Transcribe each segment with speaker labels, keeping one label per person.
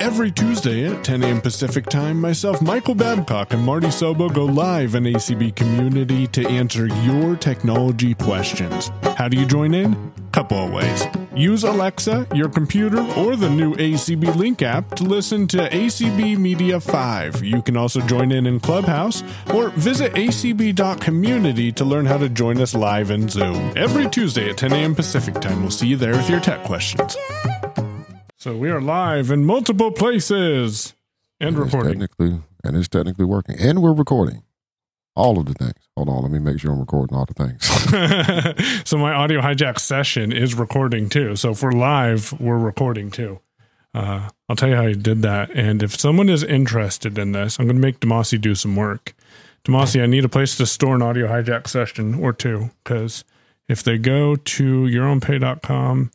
Speaker 1: Every Tuesday at 10 a.m. Pacific Time, myself, Michael Babcock, and Marty Sobo go live in ACB Community to answer your technology questions. How do you join in? A couple of ways. Use Alexa, your computer, or the new ACB Link app to listen to ACB Media 5. You can also join in in Clubhouse or visit acb.community to learn how to join us live in Zoom. Every Tuesday at 10 a.m. Pacific Time, we'll see you there with your tech questions. So we are live in multiple places and
Speaker 2: And
Speaker 1: recording.
Speaker 2: technically, and it's technically working, and we're recording all of the things. Hold on, let me make sure I'm recording all the things.
Speaker 1: so my audio hijack session is recording too. So if we're live, we're recording too. Uh, I'll tell you how I did that. And if someone is interested in this, I'm going to make Demasi do some work. Demasi, I need a place to store an audio hijack session or two because if they go to yourownpay.com,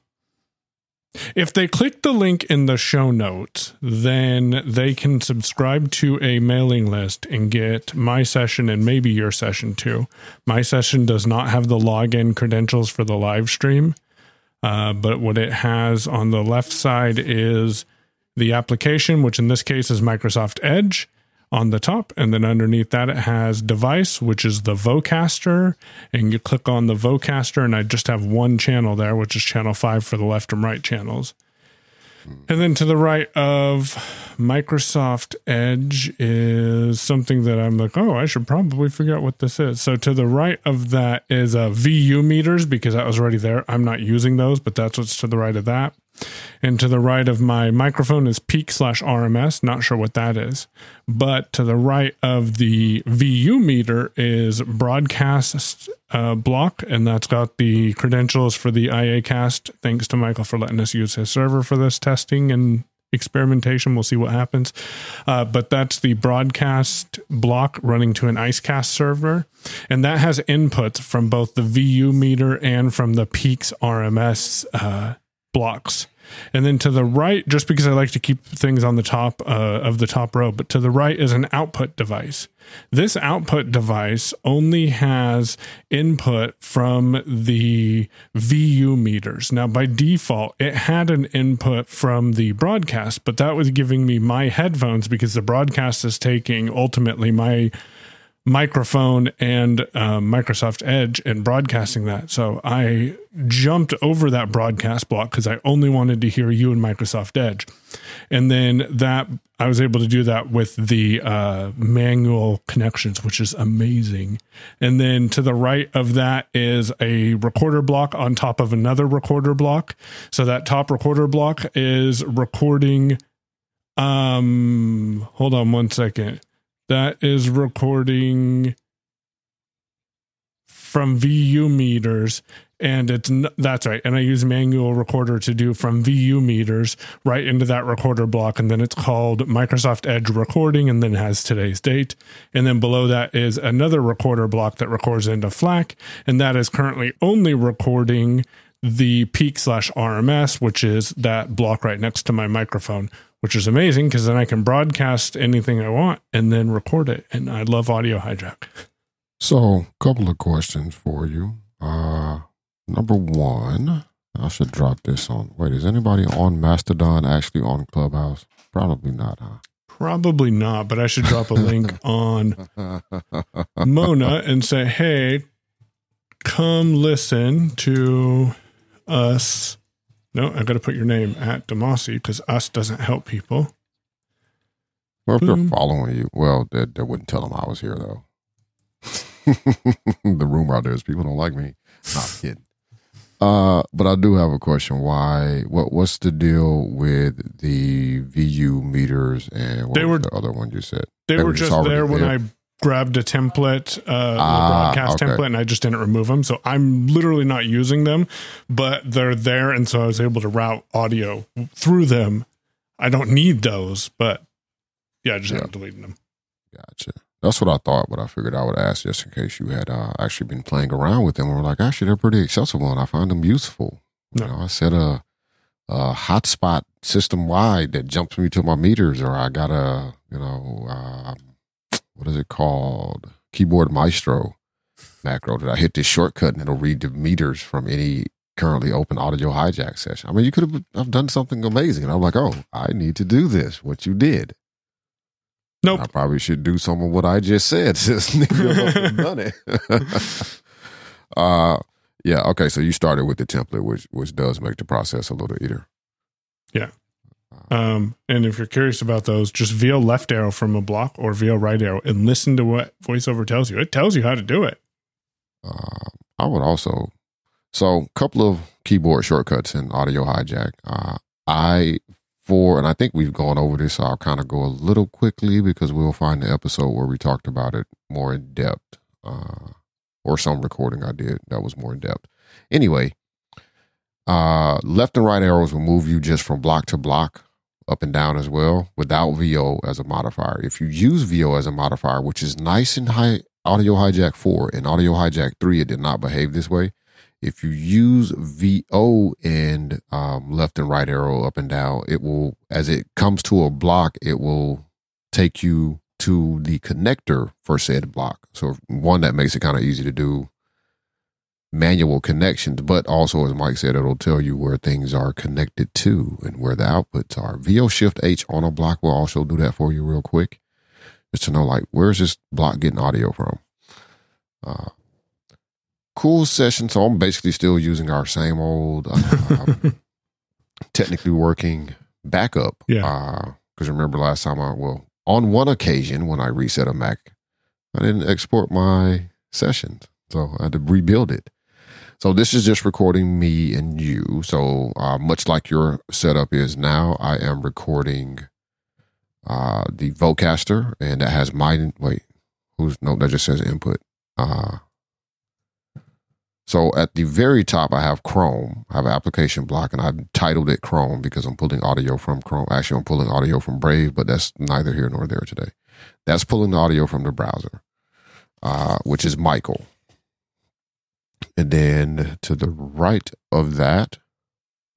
Speaker 1: if they click the link in the show notes, then they can subscribe to a mailing list and get my session and maybe your session too. My session does not have the login credentials for the live stream, uh, but what it has on the left side is the application, which in this case is Microsoft Edge on the top. And then underneath that, it has device, which is the Vocaster. And you click on the Vocaster, and I just have one channel there, which is channel five for the left and right channels. And then to the right of Microsoft Edge is something that I'm like, oh, I should probably figure out what this is. So to the right of that is uh, VU meters because that was already there. I'm not using those, but that's what's to the right of that. And to the right of my microphone is peak slash RMS. Not sure what that is. But to the right of the VU meter is broadcast uh, block, and that's got the credentials for the IA cast. Thanks to Michael for letting us use his server for this testing and experimentation. We'll see what happens. Uh, but that's the broadcast block running to an IceCast server. And that has inputs from both the VU meter and from the Peaks RMS uh, blocks. And then to the right, just because I like to keep things on the top uh, of the top row, but to the right is an output device. This output device only has input from the VU meters. Now, by default, it had an input from the broadcast, but that was giving me my headphones because the broadcast is taking ultimately my microphone and um, Microsoft Edge and broadcasting that. So I jumped over that broadcast block because I only wanted to hear you and Microsoft Edge. And then that I was able to do that with the uh, manual connections, which is amazing. And then to the right of that is a recorder block on top of another recorder block. So that top recorder block is recording. Um, hold on one second that is recording from VU meters and it's that's right and I use manual recorder to do from VU meters right into that recorder block and then it's called Microsoft Edge recording and then has today's date. And then below that is another recorder block that records into FLAC and that is currently only recording the peak slash RMS which is that block right next to my microphone which is amazing because then I can broadcast anything I want and then record it. And I love audio hijack.
Speaker 2: so, a couple of questions for you. Uh, number one, I should drop this on. Wait, is anybody on Mastodon actually on Clubhouse? Probably not, huh?
Speaker 1: Probably not, but I should drop a link on Mona and say, hey, come listen to us. No, I got to put your name at Demasi because us doesn't help people.
Speaker 2: Well, if
Speaker 1: Boom.
Speaker 2: they're following you, well, they, they wouldn't tell them I was here, though. the rumor out there is people don't like me. Not kidding. Uh, but I do have a question. Why? What? What's the deal with the VU meters and what
Speaker 1: They were-
Speaker 2: the other one you said?
Speaker 1: They,
Speaker 2: They
Speaker 1: were
Speaker 2: were just
Speaker 1: just there when
Speaker 2: there.
Speaker 1: I grabbed a template, uh,
Speaker 2: Ah,
Speaker 1: broadcast
Speaker 2: okay.
Speaker 1: template, and I just didn't remove them. So I'm literally not using them, but they're there, and so I was able to route audio through them. I don't need those, but yeah, I just
Speaker 2: Yeah.
Speaker 1: haven't deleted them.
Speaker 2: Gotcha. That's what I thought, but I figured I would ask just in case you had uh, actually been playing around with them. Were like, actually, they're pretty accessible, and I find them useful.
Speaker 1: No.
Speaker 2: You know, I set a, a hotspot system wide that jumps me to my meters, or I got a, you know, um, what is it called? Keyboard Maestro macro that I hit this shortcut and it'll read the meters from any currently open audio hijack session. I mean, you could have I've done something amazing. And I'm like, oh, I need to do this. What you did.
Speaker 1: Nope.
Speaker 2: I probably should do some of what I just said since nigga done it. uh, yeah. Okay. So you started with the template, which which does make the process a little easier.
Speaker 1: Yeah. Um, and if you're curious about those, just VO left arrow from a block or VO right arrow and listen to what VoiceOver tells you. It tells you how to do it.
Speaker 2: Uh, I would also, so a couple of keyboard shortcuts in Audio Hijack. Uh, I for, and I think we've gone over this. So I'll kind of go a little quickly because we'll find the episode where we talked about it more in depth, uh, or some recording I did that was more in depth. Anyway, uh, left and right arrows will move you just from block to block, up and down as well, without VO as a modifier. If you use VO as a modifier, which is nice in high audio hijack 4 and audio hijack 3, it did not behave this way if you use VO and um, left and right arrow up and down, it will, as it comes to a block, it will take you to the connector for said block. So one that makes it kind of easy to do manual connections, but also as Mike said, it'll tell you where things are connected to and where the outputs are. VO Shift H on a block will also do that for you real quick, just to know like where's this block getting audio from. Uh, cool session. So I'm basically still using our same old, uh, technically working backup.
Speaker 1: Yeah.
Speaker 2: Because uh, remember last time I, well, on one occasion when I reset a Mac, I didn't export my sessions. So I had to rebuild it. So this is just recording me and you. So uh, much like your setup is now, I am recording uh, the Vocaster, and that has my wait. Who's no? That just says input. Uh, so at the very top, I have Chrome. I have an application block, and I've titled it Chrome because I'm pulling audio from Chrome. Actually, I'm pulling audio from Brave, but that's neither here nor there today. That's pulling the audio from the browser, uh, which is Michael. And then to the right of that,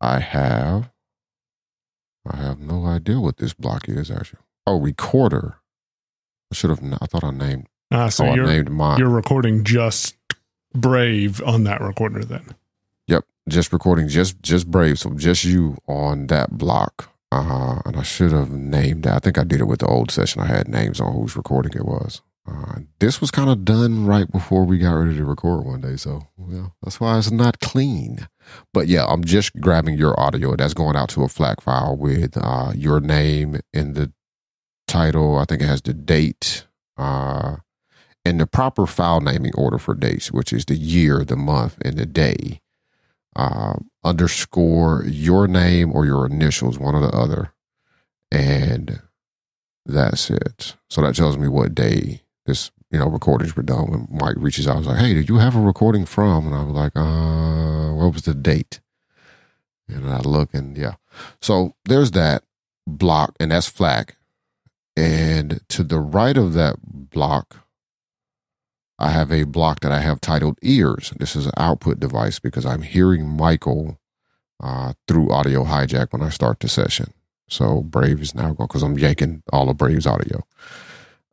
Speaker 2: I have, I have no idea what this block is actually. Oh, recorder. I should have. I thought I named.
Speaker 1: Uh, so
Speaker 2: oh,
Speaker 1: you're,
Speaker 2: I named mine.
Speaker 1: You're recording just Brave on that recorder then.
Speaker 2: Yep, just recording just just Brave, so just you on that block. Uh, huh. and I should have named that. I think I did it with the old session. I had names on whose recording it was. Uh, this was kind of done right before we got ready to record one day, so yeah, that's why it's not clean. But yeah, I'm just grabbing your audio. That's going out to a FLAC file with uh, your name in the title. I think it has the date, uh, in the proper file naming order for dates, which is the year, the month, and the day. Uh, underscore your name or your initials, one or the other, and that's it. So that tells me what day this you know recordings were done. When Mike reaches out, I was like, "Hey, did you have a recording from?" And I was like, "Uh, what was the date?" And I look, and yeah, so there's that block, and that's FLAC. And to the right of that block I have a block that I have titled ears. This is an output device because I'm hearing Michael uh, through audio hijack when I start the session. So Brave is now going because I'm yanking all of Brave's audio.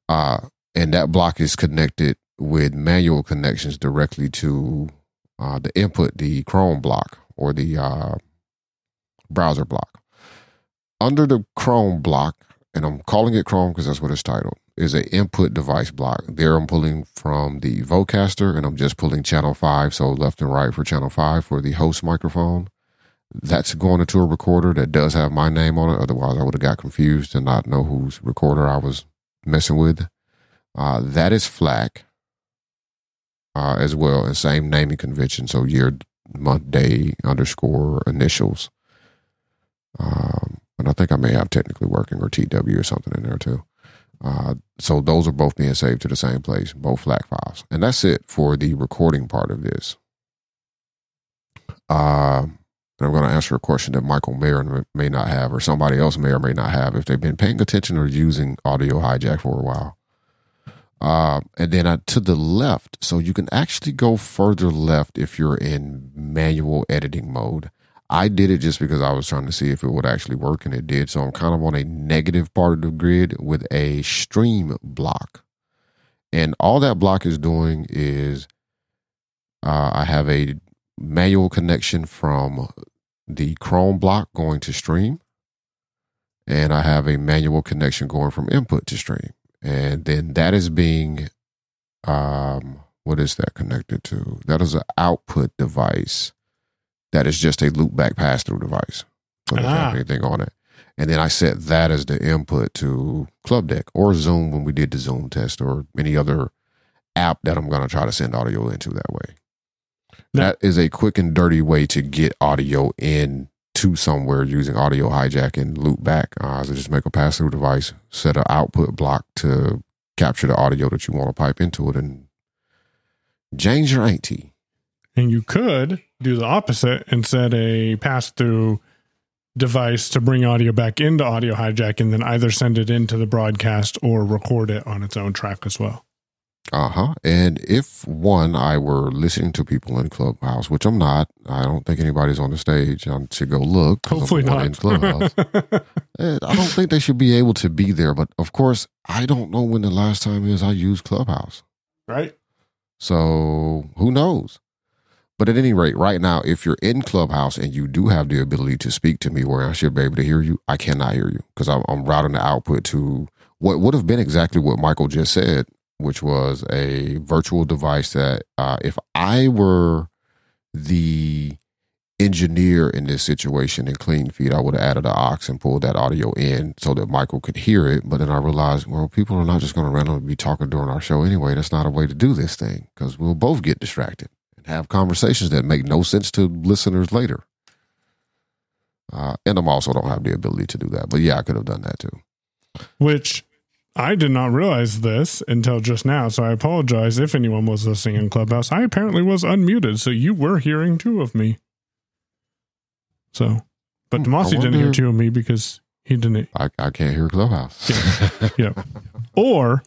Speaker 2: Uh, and that block is connected with manual connections directly to uh, the input, the Chrome block or the uh, browser block. Under the Chrome block, and I'm calling it Chrome because that's what it's titled is an input device block. There I'm pulling from the Vocaster and I'm just pulling channel five. So left and right for channel five for the host microphone. That's going into a recorder that does have my name on it. Otherwise I would have got confused and not know whose recorder I was messing with. Uh, that is FLAC uh, as well, and same naming convention. So year, month, day, underscore, initials. Um, and I think I may have technically working or TW or something in there too. Uh, so those are both being saved to the same place, both FLAC files. And that's it for the recording part of this. Uh, I'm going to answer a question that Michael may or may not have, or somebody else may or may not have, if they've been paying attention or using Audio Hijack for a while. Uh, and then uh, to the left, so you can actually go further left if you're in manual editing mode. I did it just because I was trying to see if it would actually work, and it did. So I'm kind of on a negative part of the grid with a stream block. And all that block is doing is uh, I have a manual connection from the Chrome block going to stream, and I have a manual connection going from input to stream. And then that is being, um, what is that connected to? That is an output device that is just a loopback pass through device. So doesn't
Speaker 1: Ah.
Speaker 2: have anything on it. And then I set that as the input to Club Deck or Zoom when we did the Zoom test or any other app that I'm going to try to send audio into that way.
Speaker 1: Now-
Speaker 2: that is a quick and dirty way to get audio in to somewhere using audio hijack and loop back. Uh, so just make a pass through device, set an output block to capture the audio that you want to pipe into it, and change your auntie.
Speaker 1: And you could do the opposite and set a pass through device to bring audio back into audio hijack and then either send it into the broadcast or record it on its own track as well.
Speaker 2: Uh huh. And if one, I were listening to people in Clubhouse, which I'm not, I don't think anybody's on the stage. I should go look.
Speaker 1: Hopefully not.
Speaker 2: In Clubhouse. I don't think they should be able to be there. But of course, I don't know when the last time is I used Clubhouse.
Speaker 1: right?
Speaker 2: So who knows? But at any rate, right now, if you're in Clubhouse and you do have the ability to speak to me where I should be able to hear you, I cannot hear you because I'm, I'm routing the output to what would have been exactly what Michael just said, which was a virtual device that uh, if I were the engineer in this situation in clean feed, I would have added an aux and pulled that audio in so that Michael could hear it. But then I realized, well, people are not just going to randomly be talking during our show anyway. That's not a way to do this thing because we'll both get distracted and have conversations that make no sense to listeners later. Uh, and I'm also don't have the ability to do that. But yeah, I could have done that too.
Speaker 1: Which I did not realize this until just now. So I apologize if anyone was listening in Clubhouse. I apparently was unmuted. So you were hearing two of me. So, but
Speaker 2: Hmm,
Speaker 1: Demasi didn't hear two of me because he didn't.
Speaker 2: I, I can't hear Clubhouse.
Speaker 1: Yeah. Or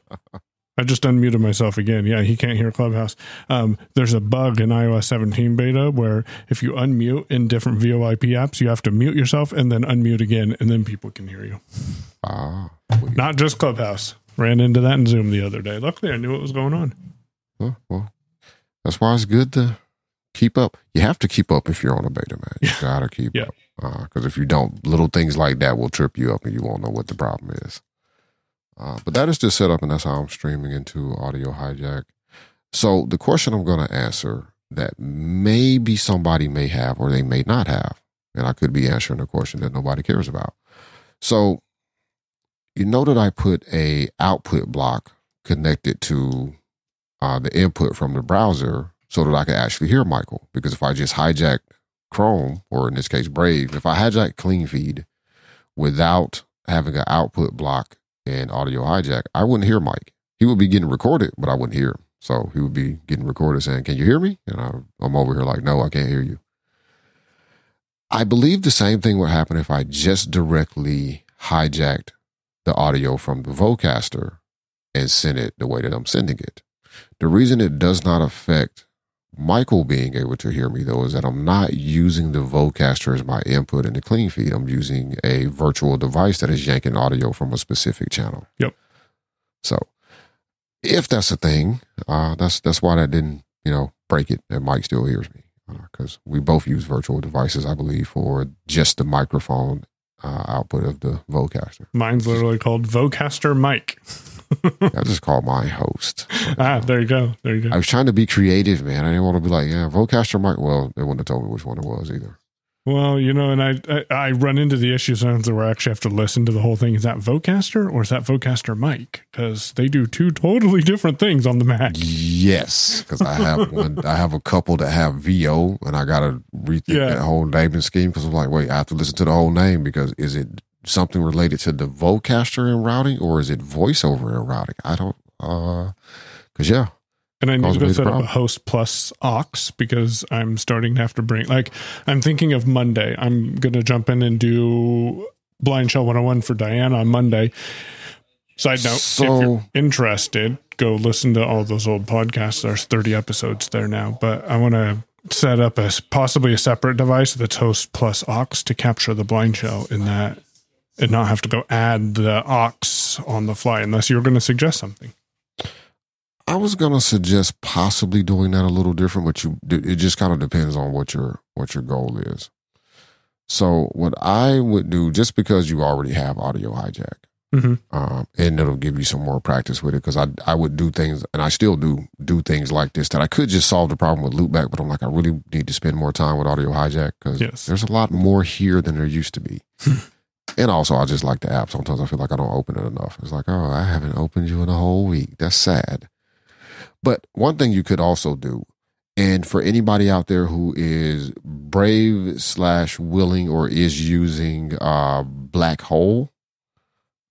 Speaker 1: I just unmuted myself again. Yeah, he can't hear Clubhouse. Um, there's a bug in iOS 17 beta where if you unmute in different VoIP apps, you have to mute yourself and then unmute again, and then people can hear you.
Speaker 2: ah,
Speaker 1: Not just Clubhouse. Ran into that in Zoom the other day. Luckily, I knew what was going on.
Speaker 2: well, well, that's why it's good to keep up. You have to keep up if you're on a beta, man. You gotta keep
Speaker 1: Yeah.
Speaker 2: up. Because if you don't, little things like that will trip you up and you won't know what the problem is. Uh, but that is the setup, and that's how I'm streaming into Audio Hijack. So the question I'm going to answer that maybe somebody may have or they may not have, and I could be answering a question that nobody cares about. So you know that I put a output block connected to uh, the input from the browser so that I could actually hear Michael. Because if I just hijack Chrome, or in this case Brave, if I hijack Clean Feed without having an output block in Audio Hijack, I wouldn't hear Mike. He would be getting recorded, but I wouldn't hear him. So he would be getting recorded saying, Can you hear me? And I, I'm over here like, No, I can't hear you. I believe the same thing would happen if I just directly hijacked the audio from the Vocaster and send it the way that I'm sending it. The reason it does not affect Michael being able to hear me though is that I'm not using the Vocaster as my input in the clean feed. I'm using a virtual device that is yanking audio from a specific channel.
Speaker 1: Yep.
Speaker 2: So if that's a thing, uh, that's that's why that didn't you know break it and Mike still hears me because we both use virtual devices, I believe, for just the microphone uh, output of the Vocaster.
Speaker 1: Mine's literally called Vocaster Mike.
Speaker 2: I just call my host.
Speaker 1: ah, there you go. There you go.
Speaker 2: I was trying to be creative, man. I didn't want to be like, yeah, Vocaster mic. Well, they wouldn't have told me which one it was either.
Speaker 1: Well, you know, and I, I I run into the issue sometimes where I actually have to listen to the whole thing. Is that Vocaster or is that Vocaster Mike? Because they do two totally different things on the Mac.
Speaker 2: Yes, because I have one. I have a couple that have VO, and I got to rethink
Speaker 1: Yeah.
Speaker 2: that whole naming scheme because I'm like, wait, I have to listen to the whole name because is it something related to the Vocaster and routing, or is it voiceover and routing? I don't. uh Because yeah,
Speaker 1: And I need to go set up a host plus aux because I'm starting to have to bring like I'm thinking of Monday. I'm gonna jump in and do Blind Shell 101 for Diane on Monday. Side note, if you're interested, go listen to all those old podcasts. There's 30 episodes there now. But I want to set up a possibly a separate device that's host plus aux to capture the blind shell in that and not have to go add the aux on the fly unless you're going to suggest something.
Speaker 2: I was gonna suggest possibly doing that a little different, but you it just kind of depends on what your what your goal is. So what I would do, just because you already have audio hijack,
Speaker 1: hmm
Speaker 2: um, and it'll give you some more practice with it, because I I would do things, and I still do do things like this that I could just solve the problem with loopback, but I'm like I really need to spend more time with audio hijack because
Speaker 1: Yes.
Speaker 2: there's a lot more here than there used to be. And also, I just like the app. Sometimes I feel like I don't open it enough. It's like, oh, I haven't opened you in a whole week. That's sad. But one thing you could also do, and for anybody out there who is brave slash willing or is using uh, Black Hole,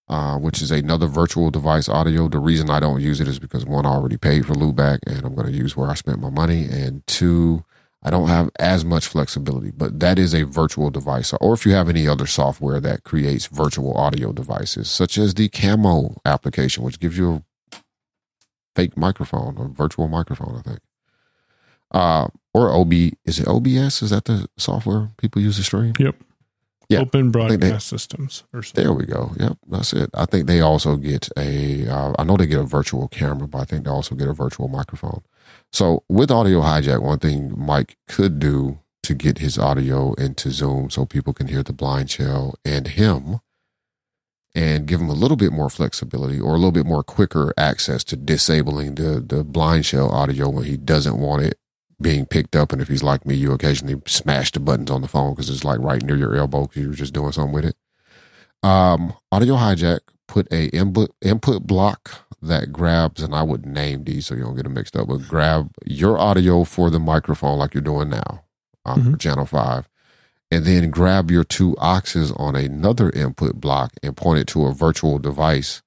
Speaker 2: uh, which is another virtual device audio. The reason I don't use it is because one, I already paid for loopback, and I'm going to use where I spent my money, and two, I don't have as much flexibility, but that is a virtual device. Or if you have any other software that creates virtual audio devices, such as the Camo application, which gives you a fake microphone, a virtual microphone, I think. Uh, or OB, is it OBS? Is that the software people use to stream?
Speaker 1: Yep.
Speaker 2: Yeah.
Speaker 1: Open
Speaker 2: think they-
Speaker 1: broadcast systems or.
Speaker 2: There we go. Yep, that's it. I think they also get a. Uh, I know they get a virtual camera, but I think they also get a virtual microphone. So with Audio Hijack, one thing Mike could do to get his audio into Zoom so people can hear the blind shell and him, and give him a little bit more flexibility or a little bit more quicker access to disabling the the blind shell audio when he doesn't want it being picked up. And if he's like me, you occasionally smash the buttons on the phone because it's like right near your elbow because you were just doing something with it. Um, Audio Hijack put a input input block that grabs, and I would name these so you don't get them mixed up, but grab your audio for the microphone like you're doing now um, for channel five, and then grab your two auxes on another input block and point it to a virtual device.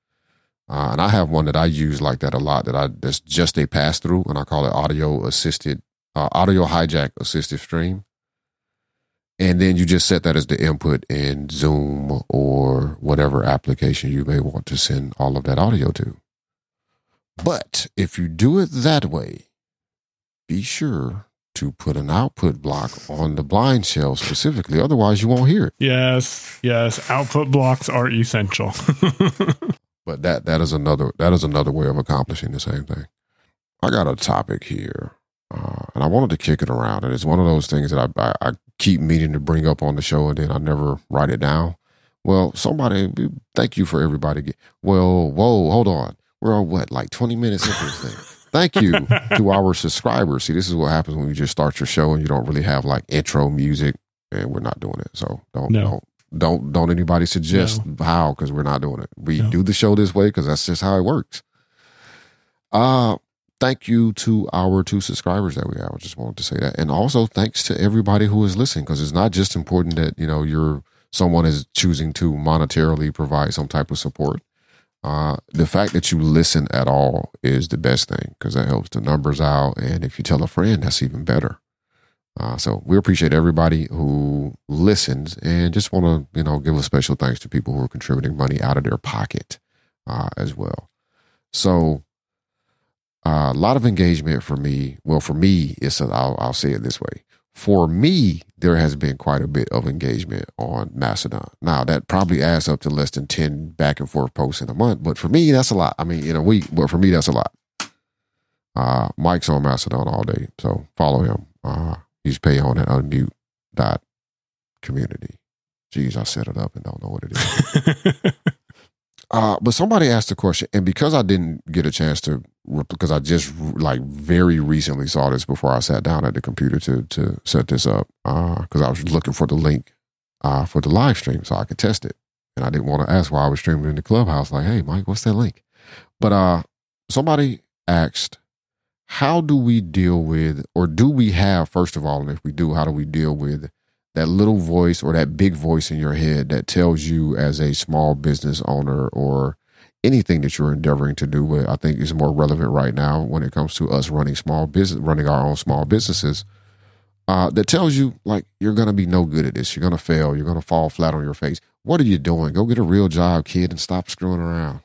Speaker 2: Uh, and I have one that I use like that a lot. That I that's just a pass through, and I call it audio assisted, uh, audio hijack assisted stream and then you just set that as the input in Zoom or whatever application you may want to send all of that audio to. But if you do it that way, be sure to put an output block on the blind shell specifically. Otherwise, you won't hear it.
Speaker 1: Yes, yes. Output blocks are essential.
Speaker 2: But that that is another that is another way of accomplishing the same thing. I got a topic here, uh, and I wanted to kick it around, and it's one of those things that I, I I keep meaning to bring up on the show, and then I never write it down. Well, somebody, thank you for everybody. Well, whoa, hold on. We're on what, like twenty minutes into this thing. Thank you to our subscribers. See, this is what happens when you just start your show and you don't really have like intro music, and we're not doing it. So don't
Speaker 1: No.
Speaker 2: don't don't don't anybody suggest how because we're not doing it. We
Speaker 1: No.
Speaker 2: do the show this way because that's just how it works. Uh thank you to our two subscribers that we have. I just wanted to say that, and also thanks to everybody who is listening because it's not just important that you know you're someone is choosing to monetarily provide some type of support. Uh, the fact that you listen at all is the best thing because that helps the numbers out, and if you tell a friend, that's even better. Uh, so we appreciate everybody who listens and just want to, you know, give a special thanks to people who are contributing money out of their pocket uh, as well. So uh, a lot of engagement for me. Well, for me, it's a, I'll, I'll say it this way. For me, there has been quite a bit of engagement on Mastodon. Now that probably adds up to less than ten back and forth posts in a month, but for me, that's a lot. I mean, in a week, but for me, that's a lot. Uh, Mike's on Mastodon all day, so follow him. Uh, he's on at unmute dot community. Jeez, I set it up and don't know what it is. Uh, but somebody asked a question, and because I didn't get a chance to, because I just like very recently saw this before I sat down at the computer to to set this up, because I was looking for the link uh, for the live stream so I could test it, and I didn't want to ask why I was streaming in the clubhouse. Like, hey, Mike, what's that link? But uh, somebody asked, how do we deal with, or do we have, first of all, and if we do, how do we deal with that little voice or that big voice in your head that tells you as a small business owner or anything that you're endeavoring to do with i think is more relevant right now when it comes to us running small business running our own small businesses uh, that tells you like you're gonna be no good at this. You're gonna fail. You're gonna fall flat on your face. What are you doing? Go get a real job kid and stop screwing around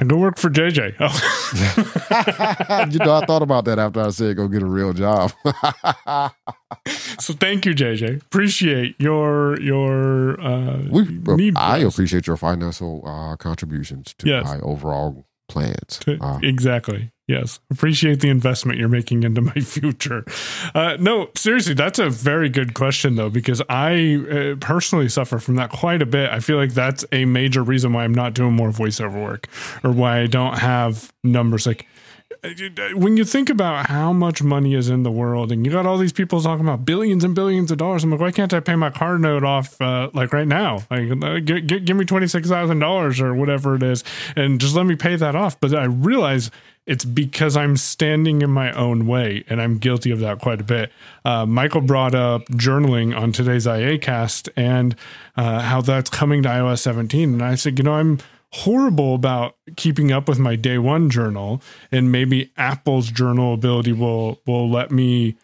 Speaker 1: I go work for JJ. Oh.
Speaker 2: you know i thought about that after i said go get a real job
Speaker 1: so thank you, JJ. Appreciate your your uh,
Speaker 2: we,
Speaker 1: need.
Speaker 2: i appreciate your financial uh, contributions to
Speaker 1: Yes.
Speaker 2: my overall plans.
Speaker 1: Uh, exactly. Yes. Appreciate the investment you're making into my future. Uh, no, seriously, that's a very good question, though, because I uh, personally suffer from that quite a bit. I feel like that's a major reason why I'm not doing more voiceover work or why I don't have numbers like when you think about how much money is in the world and you got all these people talking about billions and billions of dollars i'm like why can't i pay my car note off uh, like right now? Like uh, g- g- give me $26000 or whatever it is and just let me pay that off. But i realize it's because i'm standing in my own way and i'm guilty of that quite a bit. Uh, michael brought up journaling on today's ia cast and uh, how that's coming to ios 17 and i said you know i'm horrible about keeping up with my day one journal and maybe apple's journal ability will will let me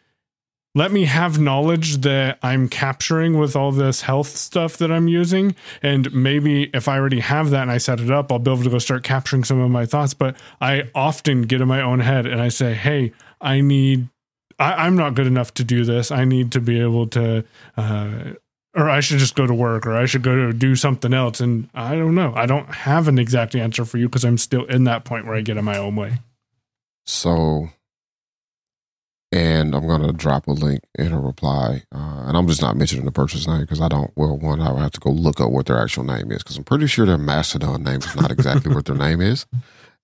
Speaker 1: let me have knowledge that i'm capturing with all this health stuff that i'm using and maybe if i already have that and i set it up i'll be able to go start capturing some of my thoughts but i often get in my own head and i say hey i need I, am not good enough to do this. I need to be able to uh, or I should just go to work or I should go to do something else. And I don't know. I don't have an exact answer for you because I'm still in that point where I get in my own way.
Speaker 2: So, and I'm going to drop a link in a reply. Uh, and I'm just not mentioning the person's name because I don't, well, one, I would have to go look up what their actual name is because I'm pretty sure their Mastodon name is not exactly what their name is.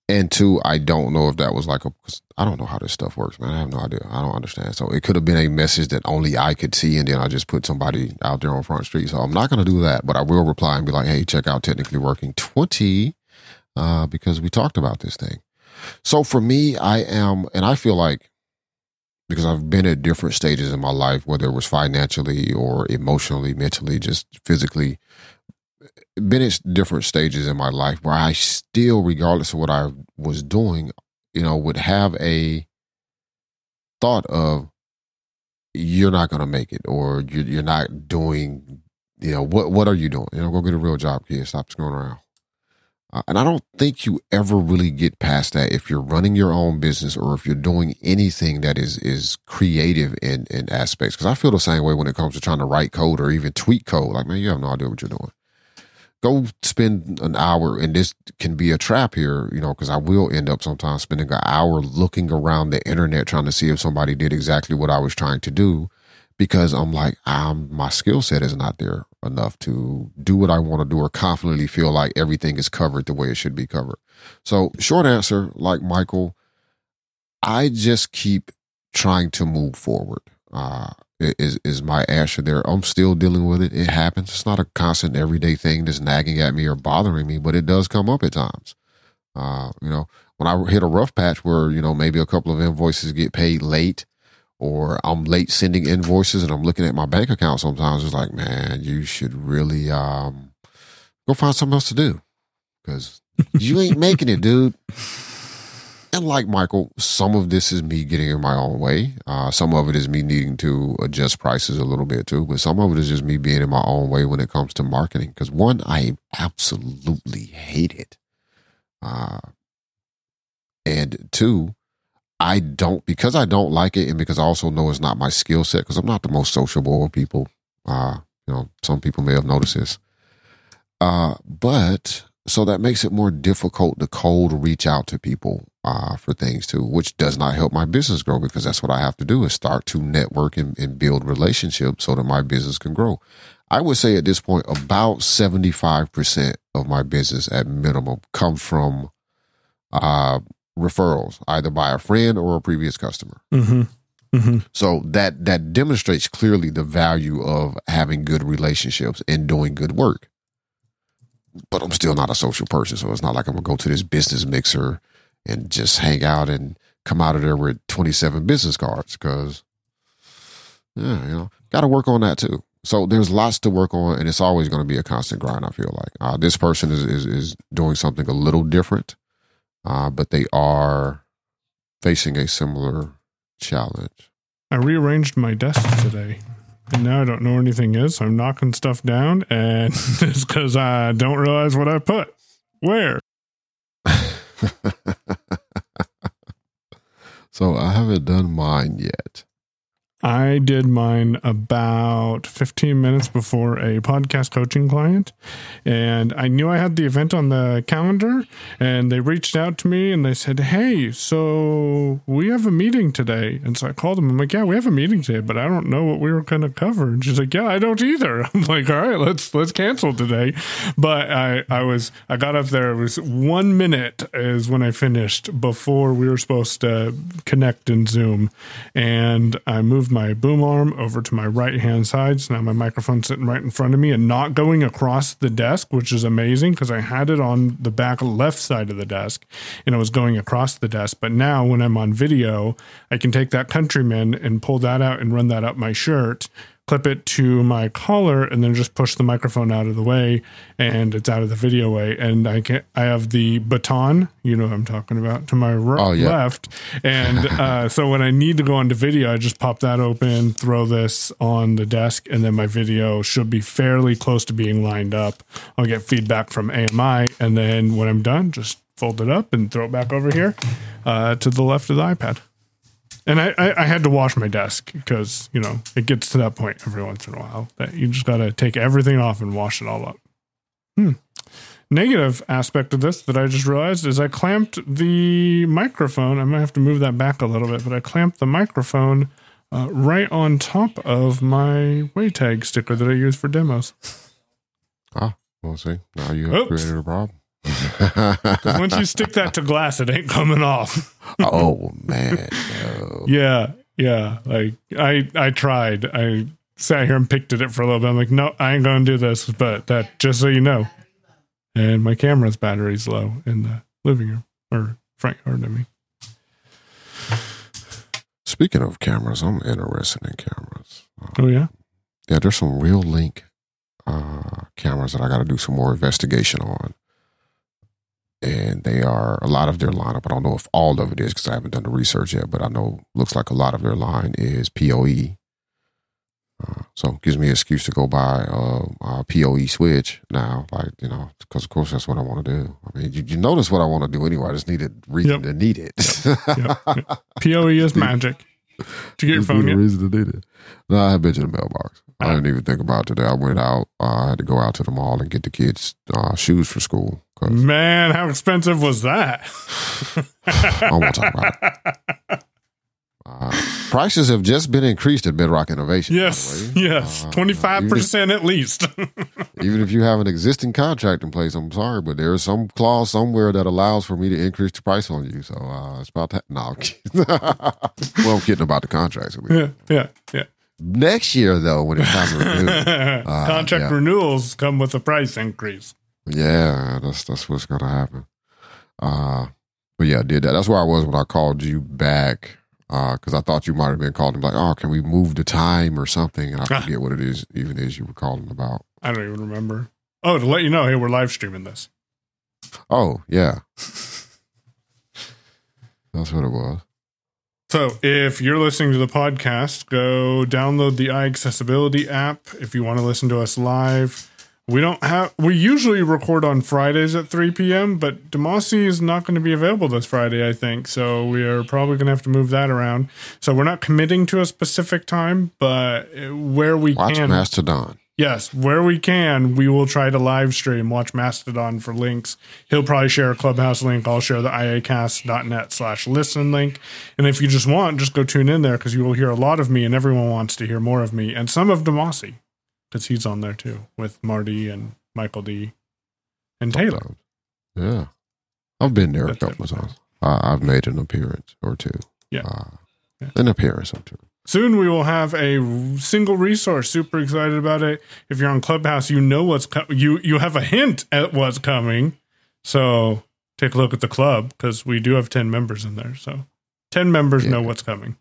Speaker 2: And two, I don't know if that was like a, I don't know how this stuff works, man. I have no idea. I don't understand. So it could have been a message that only I could see, and then I just put somebody out there on Front Street. So I'm not going to do that, but I will reply and be like, hey, check out Technically Working 20 uh, because we talked about this thing. So for me, I am, and I feel like because I've been at different stages in my life, whether it was financially or emotionally, mentally, just physically, been at different stages in my life where I still, regardless of what I was doing, you know, would have a thought of you're not going to make it or you're, you're not doing, you know, what, what are you doing? You know, go get a real job, kid. Stop screwing around. Uh, and I don't think you ever really get past that if you're running your own business or if you're doing anything that is is creative in in aspects. Because I feel the same way when it comes to trying to write code or even tweet code. Like, man, you have no idea what you're doing go spend an hour and this can be a trap here you know because i will end up sometimes spending an hour looking around the internet trying to see if somebody did exactly what i was trying to do because i'm like i'm my skill set is not there enough to do what i want to do or confidently feel like everything is covered the way it should be covered. So short answer like michael i just keep trying to move forward uh, is is my answer there. I'm still dealing with it. It happens. It's not a constant everyday thing that's nagging at me or bothering me, but it does come up at times. Uh, you know, when I hit a rough patch where, you know, maybe a couple of invoices get paid late or I'm late sending invoices and I'm looking at my bank account sometimes, it's like, man, you should really um, go find something else to do because you ain't making it, dude. And like Michael, some of this is me getting in my own way. Uh, some of it is me needing to adjust prices a little bit too, but some of it is just me being in my own way when it comes to marketing. Because one, I absolutely hate it. Uh, and two, I don't because I don't like it, and because I also know it's not my skill set. Because I'm not the most sociable of people. Uh, you know, some people may have noticed this. Uh, but so that makes it more difficult to cold reach out to people uh, for things too, which does not help my business grow because that's what I have to do is start to network and, and build relationships so that my business can grow. I would say at this point, about 75% of my business at minimum comes from uh, referrals, either by a friend or a previous customer.
Speaker 1: Mm-hmm. Mm-hmm.
Speaker 2: So that that demonstrates clearly the value of having good relationships and doing good work. But I'm still not a social person, so it's not like I'm gonna go to this business mixer and just hang out and come out of there with 27 business cards because, yeah, you know, got to work on that too. So there's lots to work on, and it's always going to be a constant grind. I feel like uh, this person is, is is doing something a little different, uh, but they are facing a similar challenge.
Speaker 1: I rearranged my desk today, and now I don't know where anything is. So I'm knocking stuff down, and it's because I don't realize what I put where.
Speaker 2: so I haven't done mine yet.
Speaker 1: I did mine about 15 minutes before a podcast coaching client. And I knew I had the event on the calendar. And they reached out to me and they said, Hey, so we have a meeting today. And so I called them. I'm like, Yeah, we have a meeting today, but I don't know what we were going to cover. And she's like, Yeah, I don't either. I'm like, All right, let's let's cancel today. But I, I was, I got up there. It was one minute is when I finished before we were supposed to connect in Zoom. And I moved my boom arm over to my right hand side. So now my microphone's sitting right in front of me and not going across the desk, which is amazing because I had it on the back left side of the desk and it was going across the desk. But now when I'm on video, I can take that countryman and pull that out and run that up my shirt clip it to my collar and then just push the microphone out of the way and it's out of the video way. And i can i have the baton you know what i'm talking about to my r-
Speaker 2: Oh, yeah.
Speaker 1: left. And uh, so when i need to go onto video i just pop that open throw this on the desk and then my video should be fairly close to being lined up. I'll get feedback from ami and then when i'm done just fold it up and throw it back over here uh, to the left of the ipad and I, I, I had to wash my desk because, you know, it gets to that point every once in a while that you just got to take everything off and wash it all up. Hmm. Negative aspect of this that I just realized is I clamped the microphone. I might have to move that back a little bit, but I clamped the microphone uh, right on top of my WayTag sticker that I use for demos.
Speaker 2: Ah, we'll see. Now you have
Speaker 1: Oops.
Speaker 2: created a problem.
Speaker 1: Once you stick that to glass, it ain't coming off.
Speaker 2: oh man, no.
Speaker 1: Yeah, yeah. Like I, I tried. I sat here and picked at it for a little bit. I'm like, no, I ain't gonna do this. But that, just so you know, and my camera's battery's low in the living room or front yard. I mean,
Speaker 2: Speaking of cameras, I'm interested in cameras.
Speaker 1: oh yeah,
Speaker 2: Yeah, there's some Reolink uh, cameras that I got to do some more investigation on. And they are a lot of their lineup. I don't know if all of it is because I haven't done the research yet, but I know looks like a lot of their line is PoE. Uh, so it gives me an excuse to go buy uh, a PoE switch now, like you know, because of course that's what I want to do. I mean, you, you notice what I want to do anyway. I just need a reason
Speaker 1: Yep.
Speaker 2: to need it.
Speaker 1: Yep, Poe is magic. Did you get your phone yet?
Speaker 2: reason to need it. No, I had been to the mailbox. I
Speaker 1: Ah.
Speaker 2: didn't even think about it today. I went out. Uh, I had to go out to the mall and get the kids uh, shoes for school.
Speaker 1: Man, how expensive was that?
Speaker 2: I won't talk about it. Uh, prices have just been increased at Bedrock Innovation.
Speaker 1: yes, yes,
Speaker 2: Uh,
Speaker 1: twenty five percent at least.
Speaker 2: Even if you have an existing contract in place, I'm sorry, but there's some clause somewhere that allows for me to increase the price on you. So uh, it's about that. No, I'm well, I'm kidding about the contracts.
Speaker 1: yeah, yeah, yeah.
Speaker 2: Next year, though, when it's time to renew,
Speaker 1: Contract
Speaker 2: yeah.
Speaker 1: renewals come with a price increase.
Speaker 2: Yeah, that's that's what's gonna happen. Uh, but yeah, I did that. That's where I was when I called you back because I thought you might have been calling like, oh, can we move the time or something? And I
Speaker 1: Ah.
Speaker 2: forget what it is, even is you were calling about.
Speaker 1: I don't even remember. Oh, to let you know, hey, we're live streaming this.
Speaker 2: Oh yeah, that's what it was.
Speaker 1: So if you're listening to the podcast, go download the iAccessibility app if you want to listen to us live. We don't have we usually record on Fridays at 3 p.m., but Demasi is not going to be available this Friday, I think. So we are probably going to have to move that around. So we're not committing to a specific time, but where we
Speaker 2: Watch
Speaker 1: can watch
Speaker 2: Mastodon.
Speaker 1: Yes, where we can, we will try to live stream, watch Mastodon for links. He'll probably share a clubhouse link. I'll share the iacast.net slash listen link. And if you just want, just go tune in there because you will hear a lot of me and everyone wants to hear more of me and some of Demasi because he's on there too with Marty and Michael D and Taylor.
Speaker 2: Sometimes. Yeah, I've been there a
Speaker 1: That's
Speaker 2: couple of times. Uh, I've made an appearance or two.
Speaker 1: Yeah.
Speaker 2: Uh,
Speaker 1: Yeah.
Speaker 2: an appearance or two.
Speaker 1: Soon we will have a single resource. Super excited about it. If you're on Clubhouse, you know what's co- you you have a hint at what's coming. So take a look at the club because we do have ten members in there. So ten members know what's coming.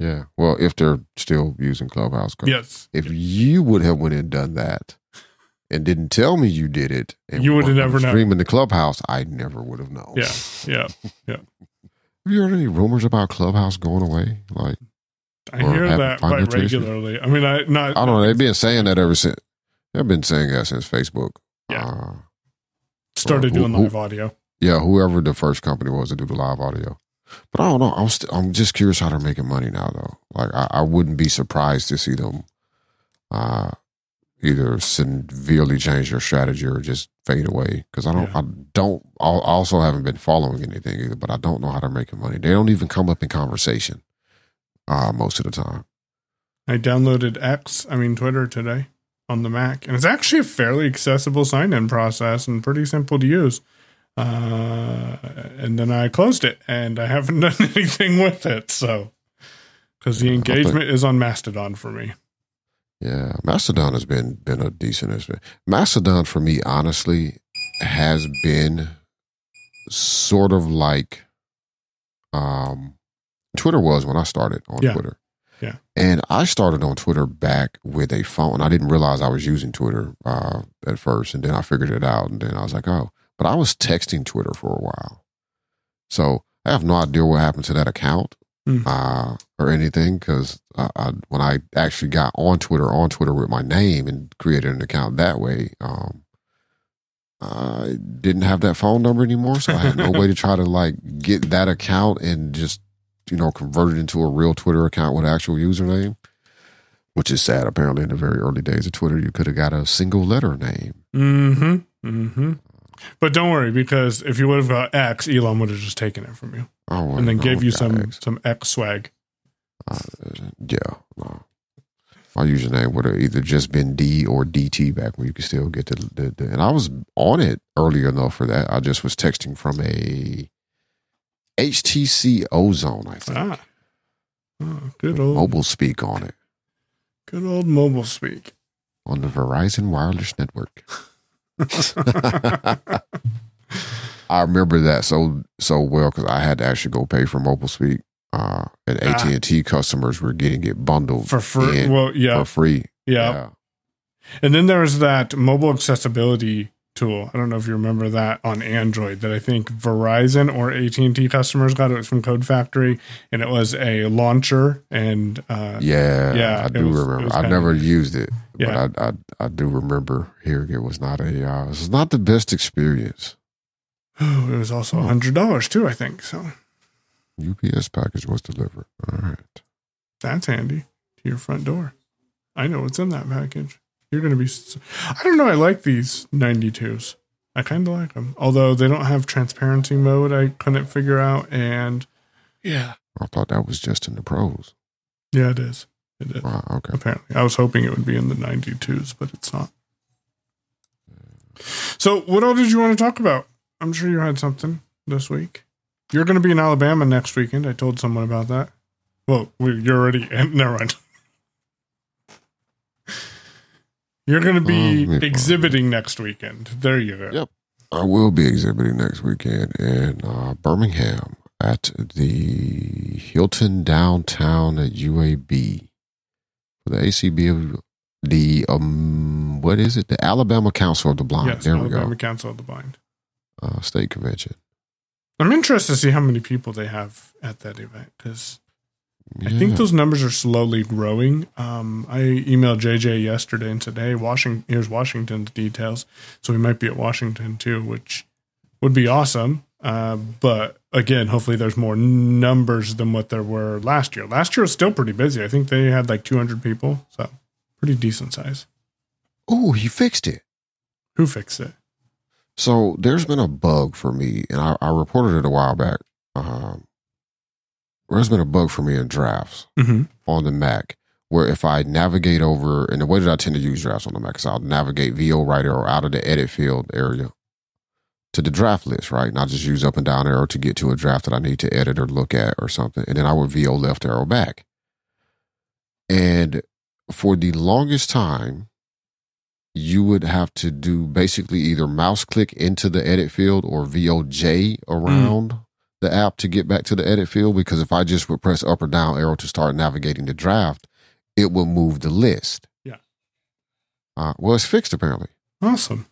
Speaker 2: Yeah. Well, if they're still using Clubhouse,
Speaker 1: Yes,
Speaker 2: if you would have went and done that and didn't tell me you did it, and
Speaker 1: You would have never known.
Speaker 2: Streaming the clubhouse, I never would have known.
Speaker 1: yeah, yeah. Yeah.
Speaker 2: have you heard any rumors about Clubhouse going away? Like,
Speaker 1: I hear that quite regularly. I mean, I not.
Speaker 2: I don't know. They've been saying that ever since. They've been saying that since Facebook.
Speaker 1: Yeah.
Speaker 2: Uh,
Speaker 1: started
Speaker 2: Who-
Speaker 1: doing
Speaker 2: who-
Speaker 1: live audio.
Speaker 2: yeah. Whoever the first company was to do the live audio. But I don't know. I'm st- I'm just curious how they're making money now, though. Like I, I wouldn't be surprised to see them uh, either severely change their strategy or just fade away. Because I don't,
Speaker 1: Yeah.
Speaker 2: I don't. I also haven't been following anything either. But I don't know how they're making money. They don't even come up in conversation uh, most of the time.
Speaker 1: I downloaded X, I mean Twitter today on the Mac, and it's actually a fairly accessible sign-in process and pretty simple to use. Uh, and then I closed it, and I haven't done anything with it. So, because the
Speaker 2: I think-
Speaker 1: engagement is on Mastodon for me.
Speaker 2: Yeah, Mastodon has been been a decent experience. Mastodon for me, honestly, has been sort of like um Twitter was when I started on
Speaker 1: Yeah.
Speaker 2: Twitter.
Speaker 1: Yeah.
Speaker 2: And I started on Twitter back with a phone. I didn't realize I was using Twitter uh, at first, and then I figured it out, and then I was like, oh, but I was texting Twitter for a while. So I have no idea what happened to that account
Speaker 1: Hmm.
Speaker 2: uh, or anything because I, I, when I actually got on Twitter, on Twitter with my name and created an account that way, um, I didn't have that phone number anymore. So I had no way to try to like get that account and just, you know, convert it into a real Twitter account with actual username, which is sad. Apparently, in the very early days of Twitter, you could have got a single letter name.
Speaker 1: Mm-hmm. Mm-hmm. But don't worry, because if you would have got X, Elon would have just taken it from you
Speaker 2: Oh,
Speaker 1: and then
Speaker 2: no,
Speaker 1: gave you some
Speaker 2: guys.
Speaker 1: some X swag.
Speaker 2: Uh, yeah, no. My username would have either just been D or DT back when you could still get the, the, the and I was on it early enough for that. I just was texting from a HTC Ozone, I think.
Speaker 1: Ah, oh, good old
Speaker 2: Mobile speak on it
Speaker 1: good old mobile speak.
Speaker 2: on the Verizon Wireless Network. I remember that so so well because I had to actually go pay for mobile speak. Uh, and
Speaker 1: Ah.
Speaker 2: AT and T customers were getting it bundled
Speaker 1: for free. Well, yeah,
Speaker 2: for free.
Speaker 1: yeah, And then there was that mobile accessibility tool. I don't know if you remember that on Android that I think Verizon or AT&T customers got. It was from Code Factory and it was a launcher and uh,
Speaker 2: Yeah,
Speaker 1: Yeah,
Speaker 2: I do
Speaker 1: was-
Speaker 2: remember. I never used it,
Speaker 1: Yeah.
Speaker 2: but I, I I do remember hearing it was not a uh, it was not the best experience.
Speaker 1: it was also a hundred dollars too. I think so.
Speaker 2: UPS package was delivered. All right.
Speaker 1: That's handy to your front door. I know what's in that package. You're going to be. I don't know. I like these 92s. I kind of like them. Although they don't have transparency mode, I couldn't figure out. And yeah.
Speaker 2: I thought that was just in the pros.
Speaker 1: Yeah, it is. It is.
Speaker 2: Wow, okay.
Speaker 1: Apparently. I was hoping it would be in the 92s, but it's not. So, what all did you want to talk about? I'm sure you had something this week. You're going to be in Alabama next weekend. I told someone about that. Well, you're already in. Never mind. You're going to be
Speaker 2: Oh,
Speaker 1: exhibiting next weekend. There you go.
Speaker 2: Yep. I will be exhibiting next weekend in uh, Birmingham at the Hilton downtown at UAB for the ACB of the um what is it? The Alabama Council of the Blind.
Speaker 1: Yes,
Speaker 2: there we go. Alabama.
Speaker 1: Council of the Blind.
Speaker 2: Uh, state convention.
Speaker 1: I'm interested to see how many people they have at that event because I think those numbers are slowly growing. Um, I emailed JJ yesterday and said, "Hey, Washington, here's Washington's details." So we might be at Washington too, which would be awesome. Uh, but again, hopefully there's more numbers than what there were last year. Last year was still pretty busy. I think they had like 200 people, so pretty decent size.
Speaker 2: Oh, he fixed it.
Speaker 1: Who fixed it?
Speaker 2: So there's been a bug for me, and I, I reported it a while back. Um, there's been a bug for me in drafts
Speaker 1: Mm-hmm.
Speaker 2: on the Mac, where if I navigate over, and the way that I tend to use drafts on the Mac is I'll navigate VO Writer or out of the edit field area to the draft list, right? And I just use up and down arrow to get to a draft that I need to edit or look at or something, and then I would VO left arrow back. And for the longest time, you would have to do basically either mouse click into the edit field or VOJ around the app to get back to the edit field because if I just would press up or down arrow to start navigating the draft, it will move the list.
Speaker 1: Yeah.
Speaker 2: Uh, well, it's fixed apparently.
Speaker 1: Awesome.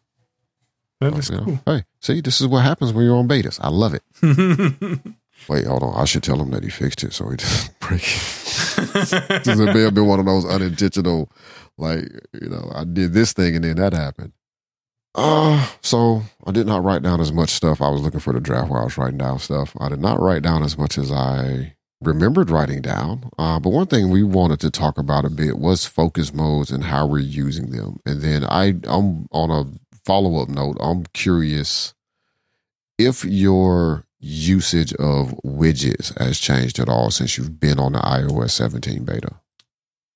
Speaker 1: That is
Speaker 2: You know,
Speaker 1: cool.
Speaker 2: Hey, see, this is what happens when you're on betas. I love it. Wait, hold on. I should tell him that he fixed it so he doesn't break it. This may have been one of those unintentional, like, you know, I did this thing and then that happened. Uh, so I did not write down as much stuff. I was looking for the draft while I was writing down stuff. I did not write down as much as I remembered writing down. Uh, but one thing we wanted to talk about a bit was focus modes and how we're using them. And then I, I'm on a follow up note. I'm curious if your usage of widgets has changed at all since you've been on the iOS 17 beta.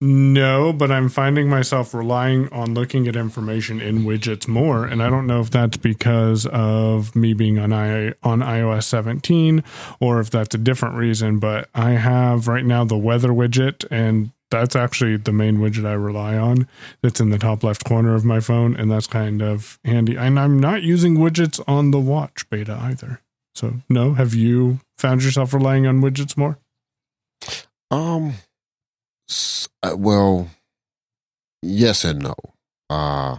Speaker 1: No, but I'm finding myself relying on looking at information in widgets more, and I don't know if that's because of me being on I on iOS 17 or if that's a different reason. But I have right now the weather widget, and that's actually the main widget I rely on. That's in the top left corner of my phone, and that's kind of handy. And I'm not using widgets on the watch beta either. So no, have you found yourself relying on widgets more?
Speaker 2: Um, uh, well, yes and no. Uh,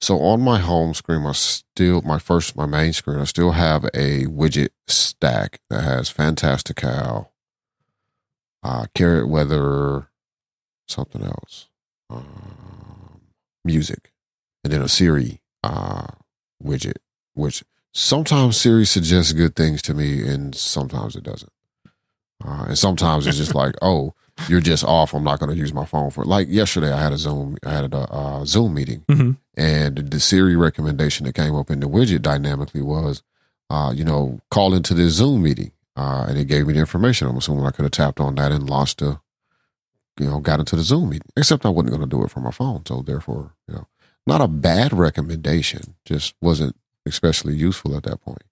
Speaker 2: so on my home screen, I still my first my main screen, I still have a widget stack that has Fantastical, uh, Carrot Weather, something else, um, music, and then a Siri uh, widget, which sometimes Siri suggests good things to me, and sometimes it doesn't. Uh, and sometimes it's just like, oh, you're just off. I'm not going to use my phone for it. Like yesterday, I had a Zoom, I had a uh, Zoom meeting, mm-hmm. and the Siri recommendation that came up in the widget dynamically was, uh, you know, call into this Zoom meeting, uh, and it gave me the information. I'm assuming I could have tapped on that and launched a, you know, got into the Zoom meeting. Except I wasn't going to do it from my phone, so therefore, you know, not a bad recommendation, just wasn't especially useful at that point.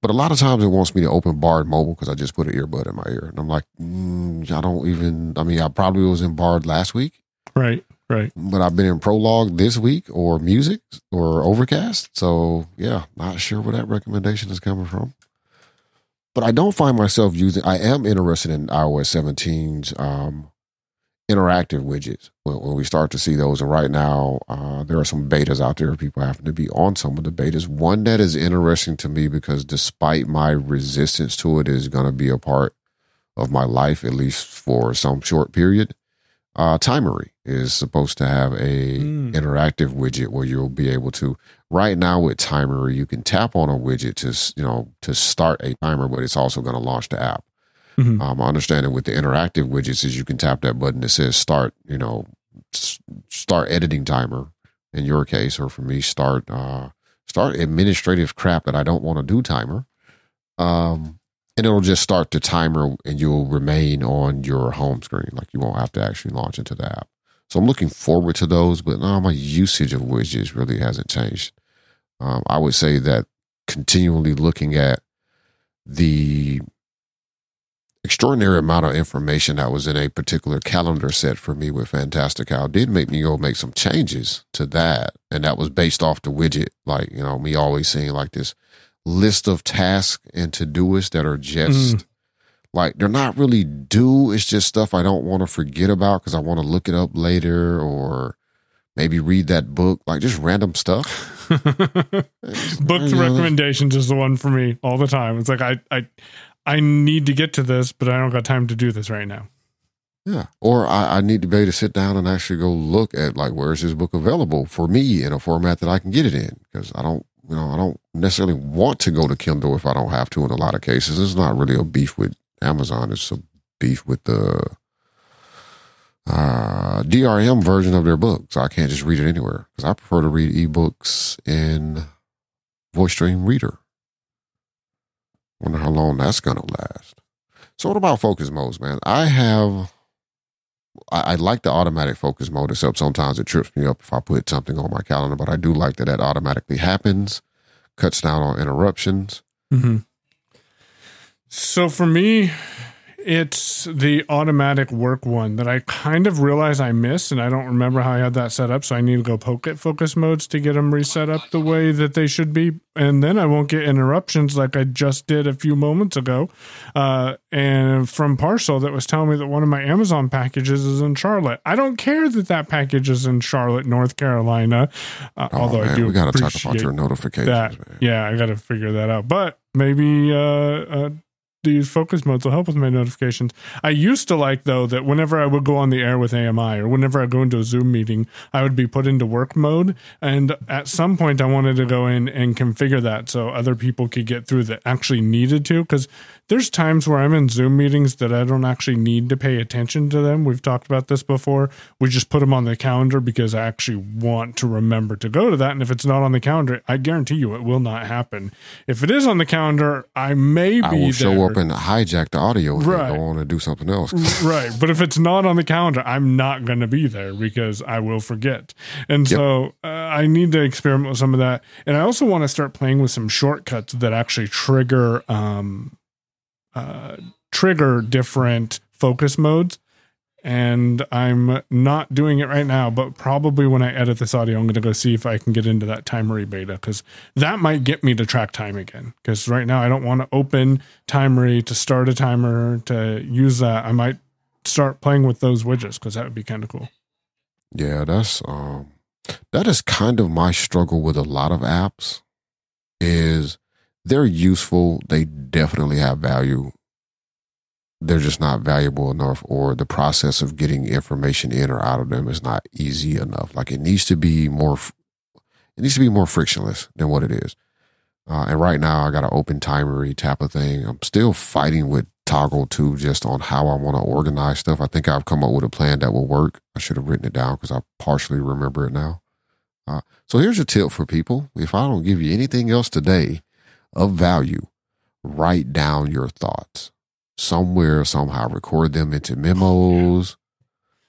Speaker 2: But a lot of times it wants me to open Bard Mobile because I just put an earbud in my ear. And I'm like, mm, I don't even, I mean, I probably was in Bard last week.
Speaker 1: Right, right.
Speaker 2: But I've been in Prologue this week or Music or Overcast. So yeah, not sure where that recommendation is coming from. But I don't find myself using, I am interested in iOS 17's um, interactive widgets when, when, we start to see those. And right now, uh, there are some betas out there. People happen to be on some of the betas. One that is interesting to me because despite my resistance to it, is going to be a part of my life, at least for some short period. Uh, Timery is supposed to have a mm. interactive widget where you'll be able to. Right now with Timery, you can tap on a widget to you know to start a timer, but it's also going to launch the app. Mm-hmm. Um, I understand it with the interactive widgets is you can tap that button that says start, you know, start editing timer in your case, or for me, start uh, start administrative crap that I don't want to do timer. Um, and it'll just start the timer and you'll remain on your home screen. Like you won't have to actually launch into the app. So I'm looking forward to those, but no, my usage of widgets really hasn't changed. Um, I would say that continually looking at the extraordinary amount of information that was in a particular calendar set for me with Fantastical did make me go make some changes to that. And that was based off the widget. Like, you know, me always seeing like this list of tasks and Todoist that are just mm. like, they're not really due. It's just stuff I don't want to forget about because I want to look it up later or maybe read that book, like just random stuff.
Speaker 1: Book recommendations is the one for me all the time. It's like I, I I need to get to this, but I don't got time to do this right now.
Speaker 2: Yeah. Or I, I, need to be able to sit down and actually go look at like where is this book available for me in a format that I can get it in. Because I don't you know, I don't necessarily want to go to Kindle if I don't have to in a lot of cases. It's not really a beef with Amazon, it's a beef with the uh, DRM version of their book. So I can't just read it anywhere. Because I prefer to read ebooks in Voice Dream Reader. Wonder how long that's gonna last. So what about focus modes, man? I have I, I, like the automatic focus mode, except sometimes it trips me up if I put something on my calendar, but I do like that that automatically happens, cuts down on interruptions. Mm-hmm.
Speaker 1: So for me, it's the automatic work one that I kind of realize I missed, and I don't remember how I had that set up. So I need to go poke at focus modes to get them reset up the way that they should be, and then I won't get interruptions like I just did a few moments ago. Uh, and from Parcel that was telling me that one of my Amazon packages is in Charlotte. I don't care that that package is in Charlotte, North Carolina. Uh, oh, although man, I do,
Speaker 2: we got to talk about your notifications.
Speaker 1: That, yeah, I got to figure that out. But maybe uh, uh these focus modes will help with my notifications. I used to like though that whenever I would go on the air with AMI or whenever I go into a Zoom meeting, I would be put into work mode. And at some point, I wanted to go in and configure that so other people could get through that actually needed to. Because there's times where I'm in Zoom meetings that I don't actually need to pay attention to them. We've talked about this before. We just put them on the calendar because I actually want to remember to go to that. And if it's not on the calendar, I guarantee you it will not happen. If it is on the calendar, I may be
Speaker 2: I will
Speaker 1: there.
Speaker 2: show up and hijack the audio and
Speaker 1: Right.
Speaker 2: go on and do something else.
Speaker 1: right. But if it's not on the calendar, I'm not going to be there because I will forget. And so uh, I need to experiment with some of that. And I also want to start playing with some shortcuts that actually trigger um, trigger different focus modes. And I'm not doing it right now, but probably when I edit this audio, I'm going to go see if I can get into that timery beta because that might get me to track time again. Because right now I don't want to open timery to start a timer to use that. I might start playing with those widgets because that would be kind of cool.
Speaker 2: Yeah, that's um that is kind of my struggle with a lot of apps is they're useful, they definitely have value. They're just not valuable enough or the process of getting information in or out of them is not easy enough. Like it needs to be more it needs to be more frictionless than what it is. Uh, and right now I got an open timery type of thing. I'm still fighting with Toggl too, just on how I want to organize stuff. I think I've come up with a plan that will work. I should have written it down because I partially remember it now. Uh, so here's a tip for people. If I don't give you anything else today of value, write down your thoughts somewhere, somehow, record them into memos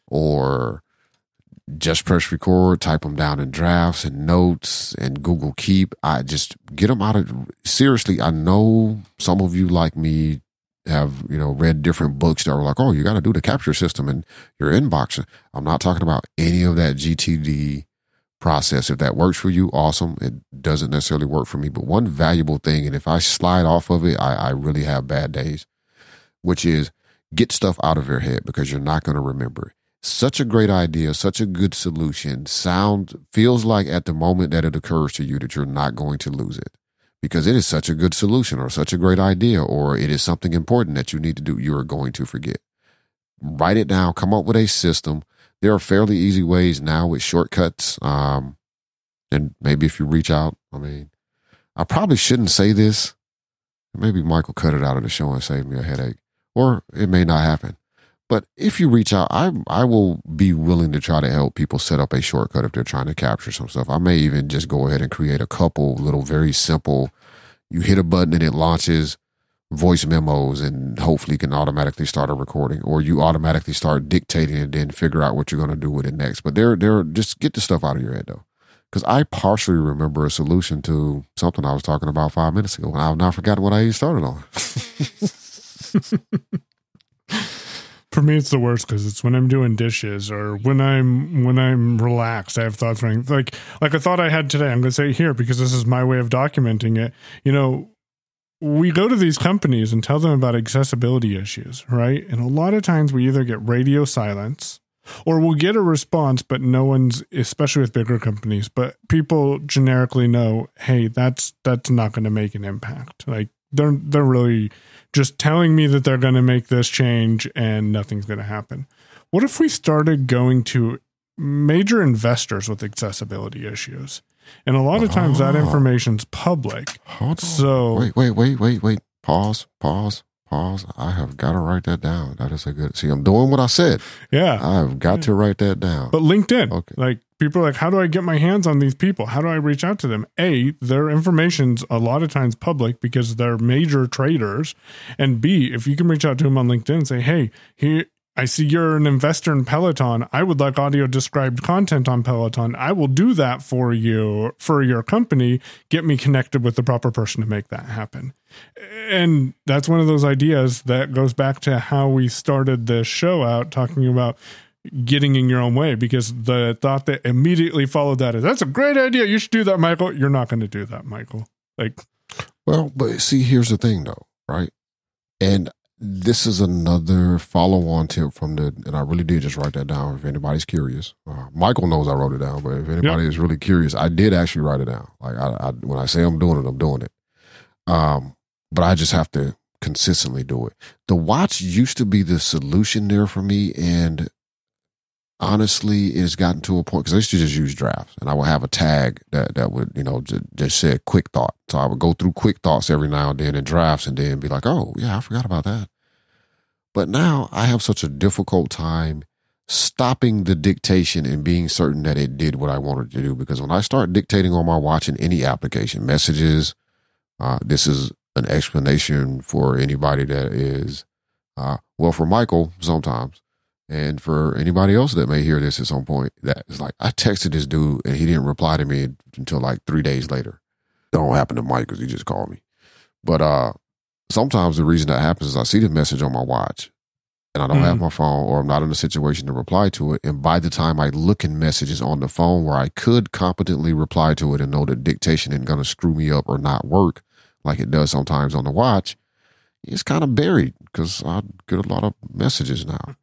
Speaker 2: or just press record, type them down in drafts and notes and Google Keep. I just get them out of seriously. I know some of you like me have, you know, read different books that were like, oh, you got to do the capture system in your inbox. I'm not talking about any of that GTD process. If that works for you, awesome. It doesn't necessarily work for me, but one valuable thing, and if I slide off of it, I, I really have bad days, which is get stuff out of your head because you're not going to remember it such a great idea, such a good solution. Sound feels like at the moment that it occurs to you that you're not going to lose it because it is such a good solution or such a great idea or it is something important that you need to do. You are going to forget. Write it down, come up with a system. There are fairly easy ways now with shortcuts. Um, and maybe if you reach out, I mean, I probably shouldn't say this. Maybe Michael cut it out of the show and save me a headache, or it may not happen. But if you reach out, I I will be willing to try to help people set up a shortcut if they're trying to capture some stuff. I may even just go ahead and create a couple little very simple. You hit a button and it launches voice memos and hopefully can automatically start a recording or you automatically start dictating and then figure out what you're going to do with it next. But there there just get the stuff out of your head though. Cuz I partially remember a solution to something I was talking about 5 minutes ago and I've now forgotten what I even started on.
Speaker 1: For me, it's the worst because it's when I'm doing dishes or when I'm when I'm relaxed. I have thoughts running like like a thought I had today. I'm going to say it here because this is my way of documenting it. You know, we go to these companies and tell them about accessibility issues, right? And a lot of times we either get radio silence or we'll get a response, but no one's, especially with bigger companies, but people generically know, hey, that's that's not going to make an impact. Like they're they're really just telling me that they're going to make this change and nothing's going to happen. What if we started going to major investors with accessibility issues? And a lot of times that
Speaker 2: Oh.
Speaker 1: information's public.
Speaker 2: Hold on.
Speaker 1: So
Speaker 2: Wait, wait, wait, wait, wait. Pause, pause, pause. I have got to write that down. That is a good. See, I'm doing what I said.
Speaker 1: yeah.
Speaker 2: I have got to write that down.
Speaker 1: But LinkedIn,
Speaker 2: Okay.
Speaker 1: like people are like, how do I get my hands on these people? How do I reach out to them? A, their information's a lot of times public because they're major traders. And B, if you can reach out to them on LinkedIn and say, hey, here, I see you're an investor in Peloton. I would like audio described content on Peloton. I will do that for you for your company. Get me connected with the proper person to make that happen. And that's one of those ideas that goes back to how we started this show out talking about getting in your own way because the thought that immediately followed that is that's a great idea. You should do that, Michael. You're not going to do that, Michael. Like,
Speaker 2: Well, but see, here's the thing though, right? And this is another follow on tip from the, and I really did just write that down if anybody's curious. Uh, Michael knows I wrote it down, but if anybody is really curious, I did actually write it down. Like, I, I, when I say I'm doing it, I'm doing it. Um, but I just have to consistently do it. The watch used to be the solution there for me, and honestly, it's gotten to a point because I used to just use drafts, and I would have a tag that that would you know just, just say quick thought. So I would go through quick thoughts every now and then in drafts, and then be like, oh yeah, I forgot about that. But now I have such a difficult time stopping the dictation and being certain that it did what I wanted to do. Because when I start dictating on my watch in any application, messages, uh, this is an explanation for anybody that is, uh, well, for Michael sometimes, and for anybody else that may hear this at some point. That is like I texted this dude and he didn't reply to me until like three days later. Don't happen to Mike because he just called me. But uh, sometimes the reason that happens is I see the message on my watch and I don't have mm. my phone or I'm not in a situation to reply to it. And by the time I look in messages on the phone where I could competently reply to it and know that dictation isn't going to screw me up or not work like it does sometimes on the watch, it's kind of buried because I get a lot of messages now.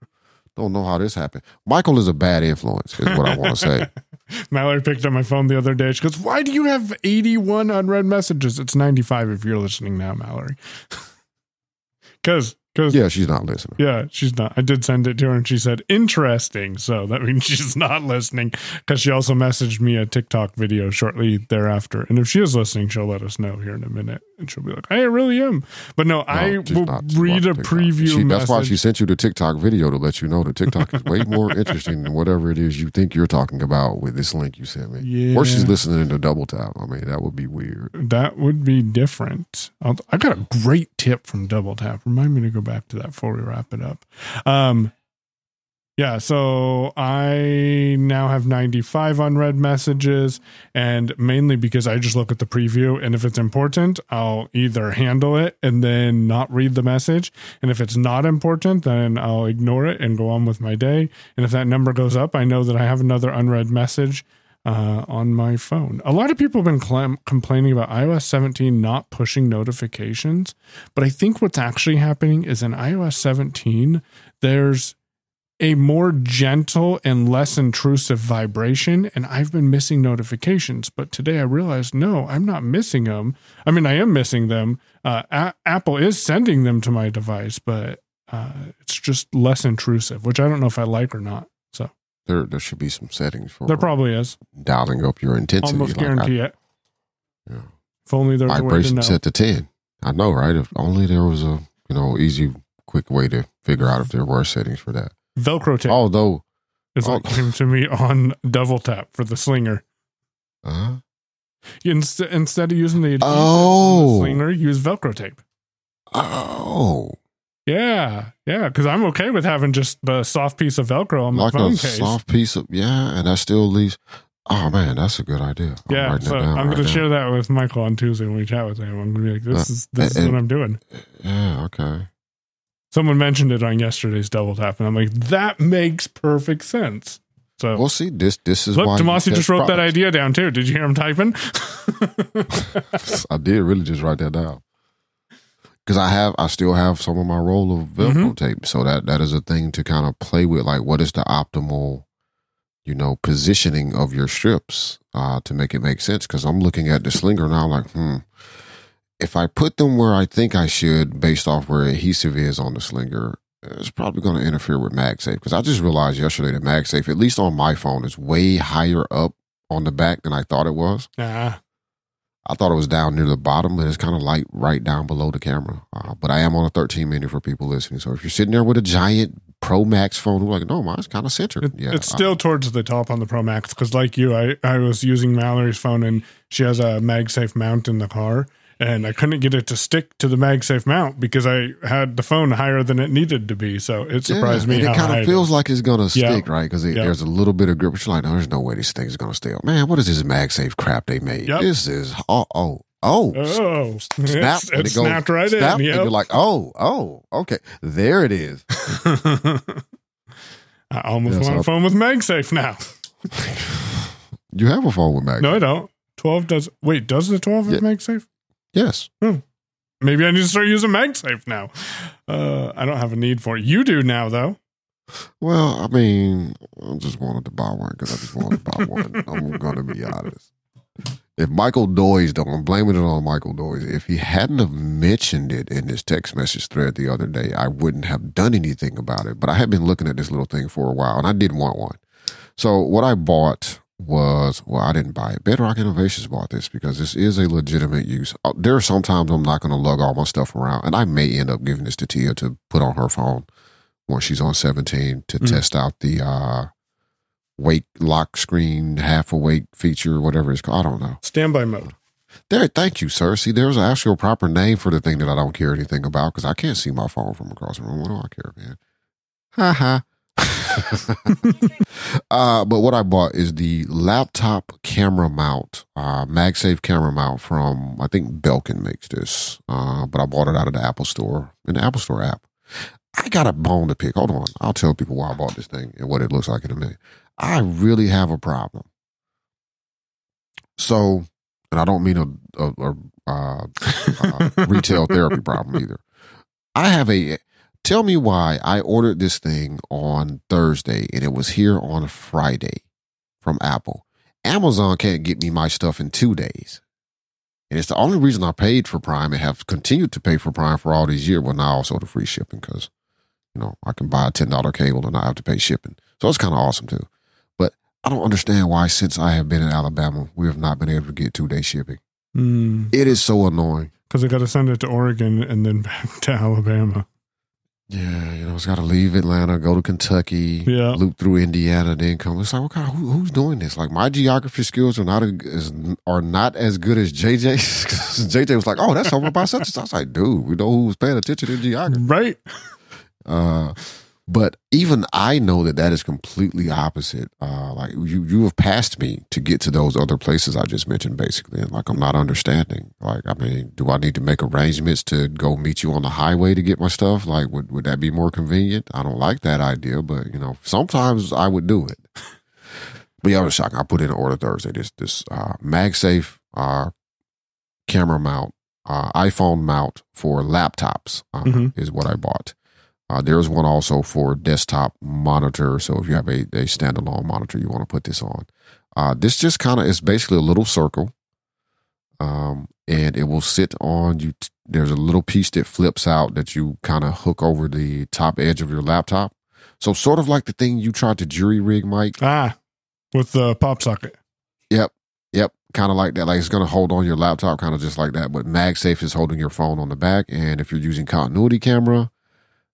Speaker 2: Don't know how this happened. Michael is a bad influence, is what I want to say.
Speaker 1: Mallory picked up my phone the other day. She goes, Why do you have 81 unread messages? It's 95 if you're listening now, Mallory. Because Cause,
Speaker 2: yeah, she's not listening.
Speaker 1: Yeah, she's not. I did send it to her and she said, interesting. So that means she's not listening because she also messaged me a TikTok video shortly thereafter. And if she is listening, she'll let us know here in a minute. And she'll be like, I really am. But no, no I will read a preview.
Speaker 2: She, that's why she sent you the TikTok video to let you know that TikTok is way more interesting than whatever it is you think you're talking about with this link you sent me. Yeah. Or she's listening to double tap. I mean, that would be weird.
Speaker 1: That would be different. I'll, I got a great tip from double tap. Remind me to go back to that before we wrap it up. Um, yeah, so I now have 95 unread messages, and mainly because I just look at the preview, and if it's important, I'll either handle it and then not read the message. And if it's not important, then I'll ignore it and go on with my day. And if that number goes up, I know that I have another unread message uh, on my phone. A lot of people have been cl- complaining about iOS 17 not pushing notifications, but I think what's actually happening is in iOS 17, there's a more gentle and less intrusive vibration, and I've been missing notifications. But today I realized no, I'm not missing them. I mean, I am missing them. Uh, A- Apple is sending them to my device, but uh, it's just less intrusive, which I don't know if I like or not.
Speaker 2: There, there should be some settings for.
Speaker 1: There probably is.
Speaker 2: Dialing up your intensity.
Speaker 1: Almost like guarantee I, it. Yeah. If only there was
Speaker 2: vibration
Speaker 1: a
Speaker 2: set to ten. I know, right? If only there was a you know easy, quick way to figure out if there were settings for that.
Speaker 1: Velcro tape.
Speaker 2: Although,
Speaker 1: it's like came to me on double tap for the slinger.
Speaker 2: Uh-huh.
Speaker 1: Instead, instead of using the,
Speaker 2: oh.
Speaker 1: the slinger, use Velcro tape.
Speaker 2: Oh,
Speaker 1: yeah, yeah, because I'm okay with having just the soft piece of Velcro on my
Speaker 2: like
Speaker 1: phone
Speaker 2: a
Speaker 1: case.
Speaker 2: soft piece of yeah, and that still leaves. Oh man, that's a good idea.
Speaker 1: I'm yeah, so I'm right going to share that with Michael on Tuesday when we chat with him. I'm going to be like, "This uh, is this and, is what I'm doing."
Speaker 2: Yeah, okay.
Speaker 1: Someone mentioned it on yesterday's double tap, and I'm like, "That makes perfect sense." So
Speaker 2: we'll see. This this is
Speaker 1: look.
Speaker 2: why
Speaker 1: Demasi just wrote products. that idea down too. Did you hear him typing?
Speaker 2: I did really just write that down because I have I still have some of my roll of Velcro mm-hmm. tape, so that that is a thing to kind of play with. Like, what is the optimal, you know, positioning of your strips uh, to make it make sense? Because I'm looking at the slinger now, like, hmm, if I put them where I think I should, based off where adhesive is on the slinger, it's probably going to interfere with MagSafe. Because I just realized yesterday that MagSafe, at least on my phone, is way higher up on the back than I thought it was.
Speaker 1: Yeah.
Speaker 2: I thought it was down near the bottom, but it's kind of light right down below the camera. Uh, but I am on a 13 mini for people listening. So if you're sitting there with a giant Pro Max phone, like, no, mine's kind of centered.
Speaker 1: It,
Speaker 2: yeah,
Speaker 1: it's still I, towards the top on the Pro Max because, like you, I, I was using Mallory's phone and she has a MagSafe mount in the car and I couldn't get it to stick to the MagSafe mount because I had the phone higher than it needed to be. So it surprised
Speaker 2: yeah,
Speaker 1: me.
Speaker 2: it kind
Speaker 1: of
Speaker 2: feels like it's gonna stick, right? Because yeah. there's a little bit of grip. But you're like, no, there's no way this thing's gonna stay. Up. Man, what is this MagSafe crap they made? Yep. This is oh oh Oh,
Speaker 1: oh,
Speaker 2: snap! It's,
Speaker 1: it, it goes, snapped right
Speaker 2: snap,
Speaker 1: in. Yep.
Speaker 2: And you're like, oh, oh, okay, there it is.
Speaker 1: I almost want a phone with MagSafe now.
Speaker 2: you have a phone with MagSafe?
Speaker 1: No, I don't. Twelve does. Wait, does the twelve have yeah. MagSafe?
Speaker 2: Yes.
Speaker 1: Hmm. Maybe I need to start using MagSafe now. Uh, I don't have a need for it. You do now, though.
Speaker 2: Well, I mean, I just wanted to buy one because I just wanted to buy one. I'm going to be honest if Michael Doise, though, I'm blaming it on Michael Doise. If he hadn't have mentioned it in his text message thread the other day, I wouldn't have done anything about it. But I had been looking at this little thing for a while, and I did want one. So what I bought was well, I didn't buy it. Bedrock Innovations bought this because this is a legitimate use. Uh, there are sometimes I'm not going to lug all my stuff around, and I may end up giving this to Tia to put on her phone when she's on 17 to
Speaker 1: Mhm.
Speaker 2: test out the uh, wake lock screen half awake feature, whatever it's called. I don't know.
Speaker 1: Standby mode.
Speaker 2: There, thank you, sir. See, there's an actual proper name for the thing that I don't care anything about because I can't see my phone from across the room. What do I care, man? Ha ha. uh, but what I bought is the laptop camera mount, uh, MagSafe camera mount from I think Belkin makes this. Uh, but I bought it out of the Apple Store in the Apple Store app. I got a bone to pick. Hold on, I'll tell people why I bought this thing and what it looks like in a minute. I really have a problem. So, and I don't mean a, a, a uh, uh, retail therapy problem either. I have a. Tell me why I ordered this thing on Thursday and it was here on Friday from Apple. Amazon can't get me my stuff in two days. And it's the only reason I paid for Prime and have continued to pay for Prime for all these years. Well, now also the free shipping because, you know, I can buy a $10 cable and I have to pay shipping. So it's kind of awesome too. But I don't understand why, since I have been in Alabama, we have not been able to get two day shipping.
Speaker 1: Because
Speaker 2: It is so annoying.
Speaker 1: Because I got to send it to Oregon and then back to Alabama.
Speaker 2: Yeah, you know, it's got to leave Atlanta, go to Kentucky,
Speaker 1: Yeah.
Speaker 2: loop through Indiana, then come. It's like, what kind of, who, who's doing this? Like, my geography skills are not as are not as good as JJ's. JJ was like, oh, that's over by such. I was like, dude, we know who's paying attention to geography.
Speaker 1: Right?
Speaker 2: Uh, but even I know that that is completely opposite. Uh, like you, you have passed me to get to those other places I just mentioned, basically, and like I'm not understanding. Like, I mean, do I need to make arrangements to go meet you on the highway to get my stuff? Like, would would that be more convenient? I don't like that idea, but you know, sometimes I would do it. but yeah, I was shocked. I put in an order Thursday. This this uh, MagSafe uh, camera mount, uh, iPhone mount for laptops uh,
Speaker 1: Mhm.
Speaker 2: is what I bought. Uh, there's one also for desktop monitor. So if you have a, a standalone monitor, you want to put this on. Uh, this just kind of is basically a little circle, um, and it will sit on you. T- there's a little piece that flips out that you kind of hook over the top edge of your laptop. So sort of like the thing you tried to jury rig, Mike.
Speaker 1: Ah, with the pop socket.
Speaker 2: Yep. Yep. Kind of like that. Like it's going to hold on your laptop, kind of just like that. But MagSafe is holding your phone on the back. And if you're using continuity camera,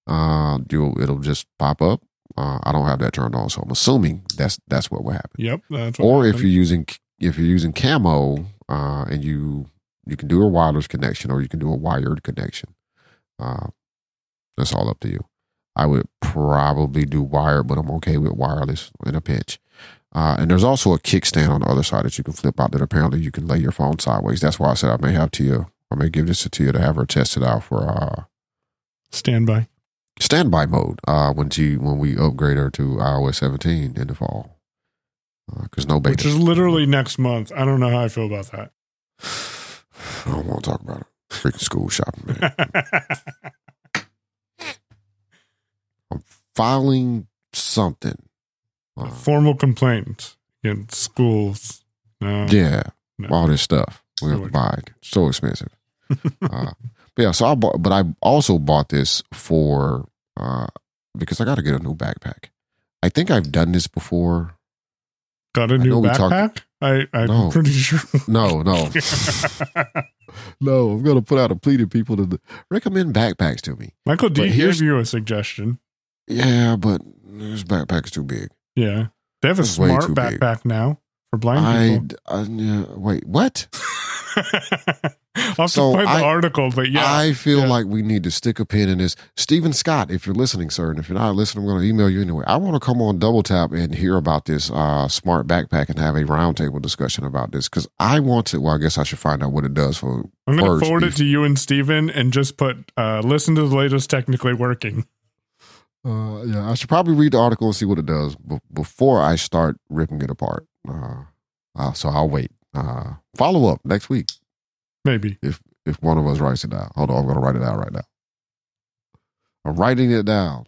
Speaker 2: uh, you'll, it'll just pop up. Uh, I don't have that turned on. So I'm assuming that's, that's what will happen.
Speaker 1: Yep. That's what
Speaker 2: Or if you're using, if you're using camo, uh, and you, you can do a wireless connection or you can do a wired connection. Uh, that's all up to you. I would probably do wired, but I'm okay with wireless in a pinch. Uh, and there's also a kickstand on the other side that you can flip out that apparently you can lay your phone sideways. That's why I said I may have Tia, I may give this to Tia to have her test it out for uh,
Speaker 1: standby.
Speaker 2: Standby mode uh, when she when we upgrade her to iOS 17 in the fall. Because no
Speaker 1: Which is literally next month. I don't know how I feel about that.
Speaker 2: I don't want to talk about it. Freaking school shopping, man. I'm filing something. Uh,
Speaker 1: Formal complaints against schools. No.
Speaker 2: yeah,
Speaker 1: No.
Speaker 2: all this stuff we have to
Speaker 1: Sure.
Speaker 2: buy. So expensive. uh, yeah, so I bought, but I also bought this for uh, because I got to get a new backpack. I think I've done this before.
Speaker 1: Got a
Speaker 2: I
Speaker 1: new
Speaker 2: know we talked-
Speaker 1: backpack? I, I'm
Speaker 2: No.
Speaker 1: pretty sure.
Speaker 2: No, no, no. I'm gonna put out a plea to people to recommend backpacks to me.
Speaker 1: Michael D
Speaker 2: But here's-
Speaker 1: gave you a suggestion.
Speaker 2: Yeah, but this backpack's too big.
Speaker 1: Yeah. They have a
Speaker 2: way
Speaker 1: smart
Speaker 2: too big.
Speaker 1: backpack now for blind
Speaker 2: I,
Speaker 1: people.
Speaker 2: I yeah, wait, what?
Speaker 1: I'll
Speaker 2: So
Speaker 1: find
Speaker 2: I-
Speaker 1: the article, but yeah.
Speaker 2: I feel
Speaker 1: yeah.
Speaker 2: like we need to stick a pin in this. Steven Scott, if you're listening, sir, and if you're not listening, I'm going to email you anyway. I want to come on Double Tap and hear about this uh, smart backpack and have a roundtable discussion about this because I want to. Well, I guess I should find out what it does for.
Speaker 1: I'm going to forward it to you and Steven and just put uh, listen to the latest technically working.
Speaker 2: Uh, yeah, I should probably read the article and see what it does b- before I start ripping it apart. Uh, uh, so I'll wait. Uh, follow up next week
Speaker 1: Maybe.
Speaker 2: if if one of us writes it down. Hold on, I'm going to write it down right now. I'm writing it down.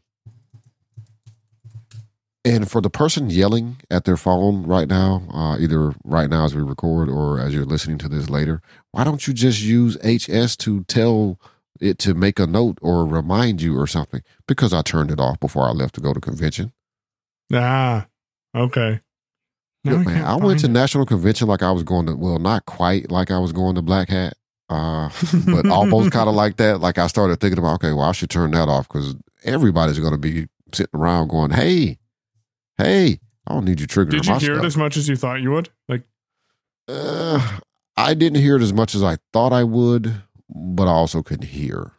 Speaker 2: And for the person yelling at their phone right now, uh, either right now as we record or as you're listening to this later, why don't you just use HS to tell it to make a note or remind you or something? Because I turned it off before I left to go to convention.
Speaker 1: Ah, okay. Now
Speaker 2: Look, man, I went to
Speaker 1: it.
Speaker 2: national convention like I was going to, well, not quite like I was going to Black Hat, uh, but almost kind of like that. Like I started thinking about, okay, well, I should turn that off because everybody's going to be sitting around going, hey, hey, I don't need you triggering
Speaker 1: Did you hear it as much as you thought you would? Like,
Speaker 2: Uh, I didn't hear it as much as I thought I would, but I also couldn't hear.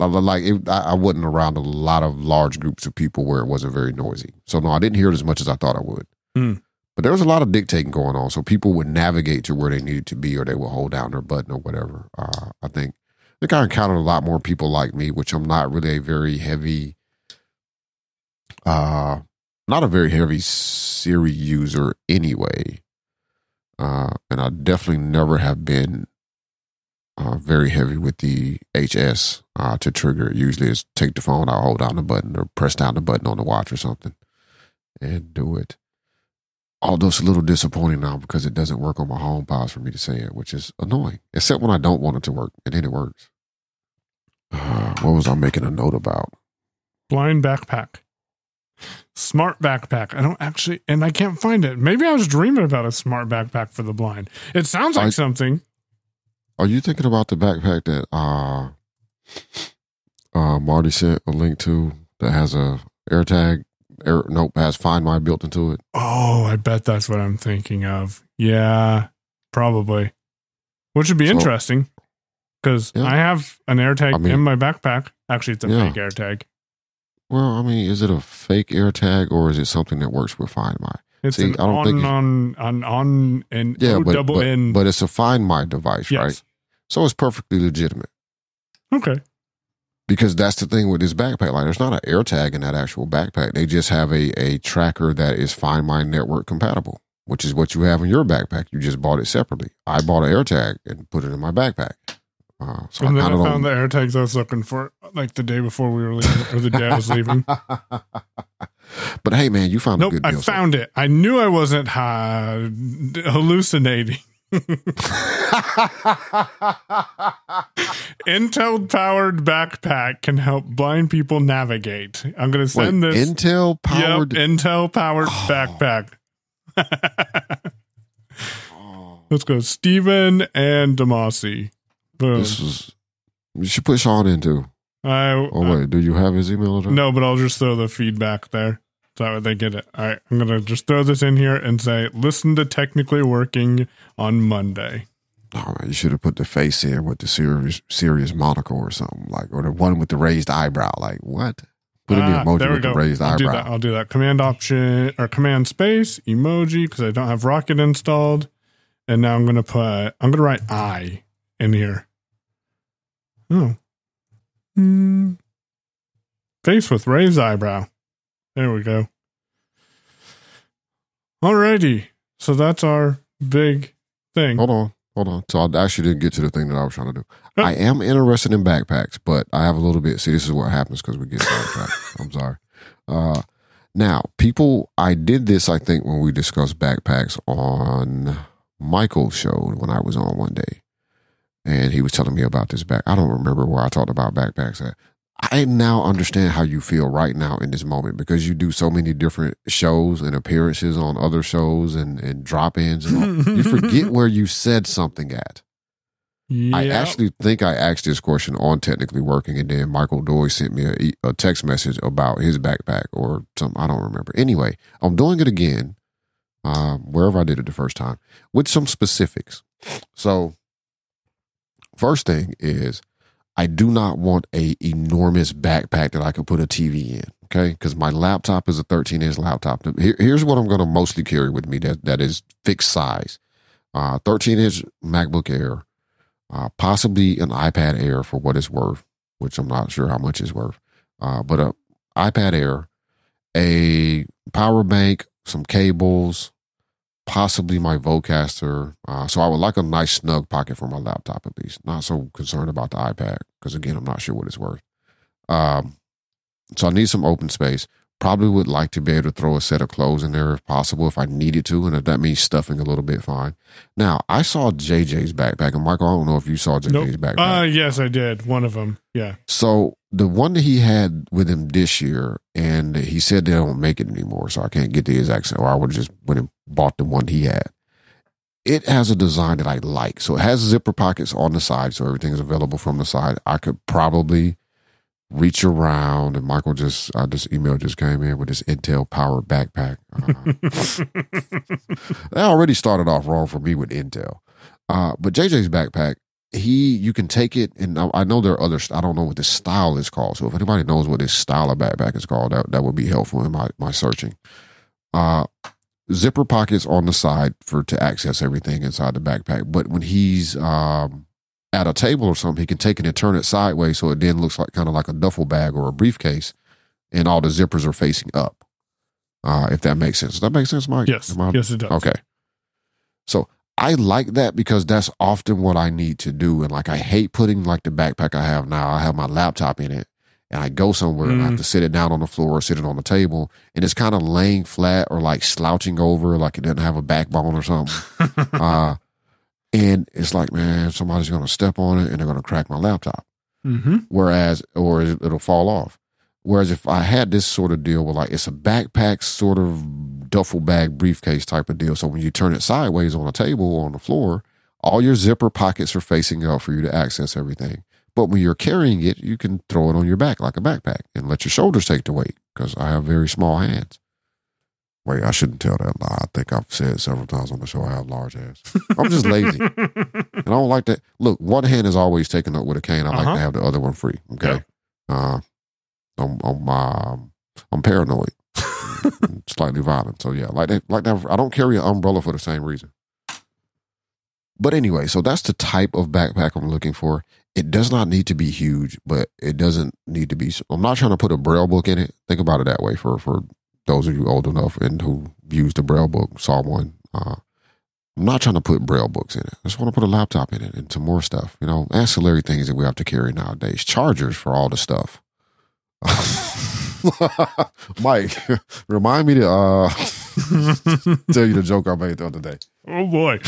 Speaker 2: Li- li- Like it, I I wasn't around a lot of large groups of people where it wasn't very noisy. So no, I didn't hear it as much as I thought I would.
Speaker 1: Hmm.
Speaker 2: But there was a lot of dictating going on, so people would navigate to where they needed to be, or they would hold down their button or whatever. Uh, I think I think I encountered a lot more people like me, which I'm not really a very heavy, uh, not a very heavy Siri user anyway. Uh, and I definitely never have been uh, very heavy with the HS uh, to trigger it. Usually it's take the phone out, hold down the button, or press down the button on the watch or something and do it. Although it's a little disappointing now because it doesn't work on my HomePods for me to say it, which is annoying. Except when I don't want it to work, and then it works. Uh, what was I making a note about?
Speaker 1: blind backpack. Smart backpack. I don't actually, and I can't find it. Maybe I was dreaming about a smart backpack for the blind. It sounds like
Speaker 2: I-
Speaker 1: something.
Speaker 2: Are you thinking about the backpack that uh, uh, Marty sent a link to that has a AirTag? Air, nope, has Find My built into it.
Speaker 1: Oh, I bet that's what I'm thinking of. Yeah, probably. Which would be
Speaker 2: So-
Speaker 1: interesting because
Speaker 2: Yeah.
Speaker 1: I have an AirTag
Speaker 2: I mean-
Speaker 1: in my backpack. Actually, it's a
Speaker 2: Yeah.
Speaker 1: fake AirTag.
Speaker 2: Well, I mean, is it a fake AirTag or is it something that works with Find My?
Speaker 1: It's
Speaker 2: See,
Speaker 1: an
Speaker 2: I don't
Speaker 1: on,
Speaker 2: think it's-
Speaker 1: on on on and
Speaker 2: Yeah, but
Speaker 1: double
Speaker 2: but,
Speaker 1: N.
Speaker 2: but it's a Find My device,
Speaker 1: yes.
Speaker 2: right? So it's perfectly legitimate
Speaker 1: Okay.
Speaker 2: Because that's the thing with this backpack. Like, there's not an AirTag in that actual backpack. They just have a a tracker that is Find My network compatible, which is what you have in your backpack. You just bought it separately. I bought an AirTag and put it in my backpack. Uh, so
Speaker 1: and
Speaker 2: I
Speaker 1: then I found the AirTags I was looking for like the day before we were leaving, or the day I was leaving.
Speaker 2: but hey, man, you found
Speaker 1: Nope,
Speaker 2: a good
Speaker 1: I
Speaker 2: deal. so-
Speaker 1: found it. I knew I wasn't uh, hallucinating. Intel powered backpack can help blind people navigate. I'm going to
Speaker 2: Wait,
Speaker 1: send this.
Speaker 2: Intel powered.
Speaker 1: Yep, Intel powered
Speaker 2: Oh.
Speaker 1: backpack.
Speaker 2: Oh,
Speaker 1: Let's go, Steven and Demasi. Boom.
Speaker 2: this was. You should put Shaun into.
Speaker 1: I,
Speaker 2: Oh wait, do you have his email address?
Speaker 1: no, but I'll just throw the feedback there. So that way they get it. All right, I'm gonna just throw this in here and say, listen to technically working on Monday.
Speaker 2: Oh you should have put the face here with the serious serious monocle or something like, or the one with the raised eyebrow. Like what? Put in the
Speaker 1: Ah,
Speaker 2: emoji with the raised
Speaker 1: I'll do that.
Speaker 2: eyebrow.
Speaker 1: I'll do that. Command option or command space emoji because I don't have Rocket installed, and now I'm gonna put I'm gonna write I in here. Oh, Hmm. face with raised eyebrow. There we go. Alrighty, so that's our big thing.
Speaker 2: Hold on, hold on. So I actually didn't get to the thing that I was trying to do.
Speaker 1: Oh.
Speaker 2: I am interested in backpacks, but I have a little bit. See, this is what happens because we get sidetracked. I'm sorry. Uh, now, people, I did this. I think when we discussed backpacks on Michael's show when I was on one day, and he was telling me about this back. I don't remember where I talked about backpacks at. I now understand how you feel right now in this moment because you do so many different shows and appearances on other shows and, and drop ins you forget where you said something at. I actually think I asked this question on technically working, and then Michael Doy sent me a text message about his backpack or something. I don't remember. Anyway, I'm doing it again, um, wherever I did it the first time, with some specifics. So, first thing is, I do not want a enormous backpack that I can put a TV in. Okay, because my laptop is a 13 inch laptop. Here, here's what I'm going to mostly carry with me that that is fixed size: uh, 13 inch MacBook Air uh, possibly an iPad Air for what it's worth, which I'm not sure how much it's worth. Uh, but a iPad Air, a power bank, some cables, possibly my Vocaster. Uh, so I would like a nice snug pocket for my laptop at least. Not so concerned about the iPad because again, I'm not sure what it's worth. Um, so I need some open space. Probably would like to be able to throw a set of clothes in there if possible, if I needed to, and if that means stuffing a little bit, fine. Now, I saw JJ's backpack, and Michael, I don't know if you saw JJ's
Speaker 1: Nope.
Speaker 2: backpack.
Speaker 1: Uh, yes, I did. One of them. Yeah.
Speaker 2: So the one that he had with him this year, and he said they don't make it anymore, so I can't get the exact same. Or I would have just went and bought the one he had. It has a design that I like. So it has zipper pockets on the side, so everything is available from the side. I could probably reach around, and Michael just uh, this email just came in with this Intel Power backpack. Uh, that already started off wrong for me with Intel. Uh, but JJ's backpack, he you can take it, and I, I know there are other. I don't know what this style is called. So if anybody knows what this style of backpack is called, that that would be helpful in my my searching. Uh, zipper pockets on the side for to access everything inside the backpack. But when he's um, at a table or something, he can take it and turn it sideways so it then looks like kind of like a duffel bag or a briefcase, and all the zippers are facing up. Uh, if that makes sense. Does that make sense, Mike?
Speaker 1: Yes.
Speaker 2: I-
Speaker 1: Yes, it does.
Speaker 2: Okay. So I like that because that's often what I need to do. And like I hate putting like the backpack I have now. I have my laptop in it and I go somewhere and I have
Speaker 1: Mm.
Speaker 2: to sit it down on the floor or sit it on the table and it's kind of laying flat or like slouching over like it doesn't have a backbone or something. uh, and it's like, man, somebody's going to step on it and they're going to crack my laptop
Speaker 1: mm-hmm.
Speaker 2: whereas or it'll fall off. Whereas if I had this sort of deal where like it's a backpack sort of duffel bag briefcase type of deal, so when you turn it sideways on a table or on the floor, all your zipper pockets are facing up for you to access everything. But when you're carrying it, you can throw it on your back like a backpack and let your shoulders take the weight because I have very small hands. Wait, I shouldn't tell that lie. I think I've said several times on the show I have large ass. I'm just lazy. And I don't like that. Look, one hand is always taken up with a cane. I like
Speaker 1: Uh-huh.
Speaker 2: to have the other one free. Okay. Uh, I'm, I'm, um, I'm paranoid, slightly violent. So yeah, like that, like that. I don't carry an umbrella for the same reason. But anyway, so that's the type of backpack I'm looking for. It does not need to be huge, but it doesn't need to be. I'm not trying to put a braille book in it. Think about it that way for for those of you old enough and who used the braille book, saw one. Uh, I'm not trying to put braille books in it. I just want to put a laptop in it and some more stuff. You know, ancillary things that we have to carry nowadays. Chargers for all the stuff. Mike, remind me to uh, tell you the joke I made the other day.
Speaker 1: oh boy.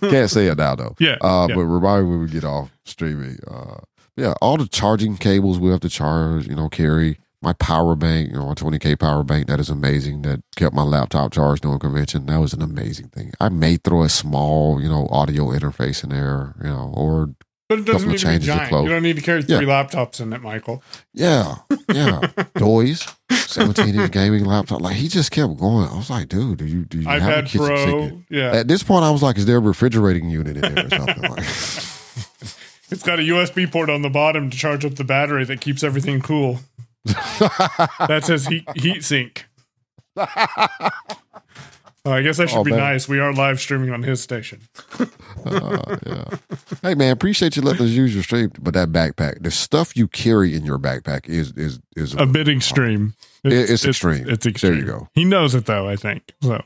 Speaker 2: Can't say it now though.
Speaker 1: yeah.
Speaker 2: Uh,
Speaker 1: yeah.
Speaker 2: But remind me when we get off streaming. Uh, yeah, all the charging cables we have to charge, you know, carry my power bank, you know, my 20K power bank. That is amazing. That kept my laptop charged during convention. That was an amazing thing. I may throw a small, you know, audio interface in there, you know, or
Speaker 1: But it doesn't need to be giant. You don't need to carry
Speaker 2: Yeah.
Speaker 1: three laptops in it, Michael.
Speaker 2: yeah, yeah, toys, 17 inch gaming laptop. Like he just kept going. I was like, dude, do you, do you have a kitchen
Speaker 1: Pro.
Speaker 2: sink?
Speaker 1: Yeah.
Speaker 2: At this point, I was like, is there a refrigerating unit in there or something? Like,
Speaker 1: It's got a USB port on the bottom to charge up the battery that keeps everything cool. That's his heat heat sink. Oh, I guess I should
Speaker 2: Oh,
Speaker 1: be
Speaker 2: man.
Speaker 1: nice. We are live streaming on his station.
Speaker 2: Uh, yeah. Hey man, appreciate you letting us use your stream, but that backpack, the stuff you carry in your backpack is is is
Speaker 1: A bit extreme.
Speaker 2: It- it's extreme.
Speaker 1: It's extreme.
Speaker 2: There you go.
Speaker 1: He knows it though. I think so.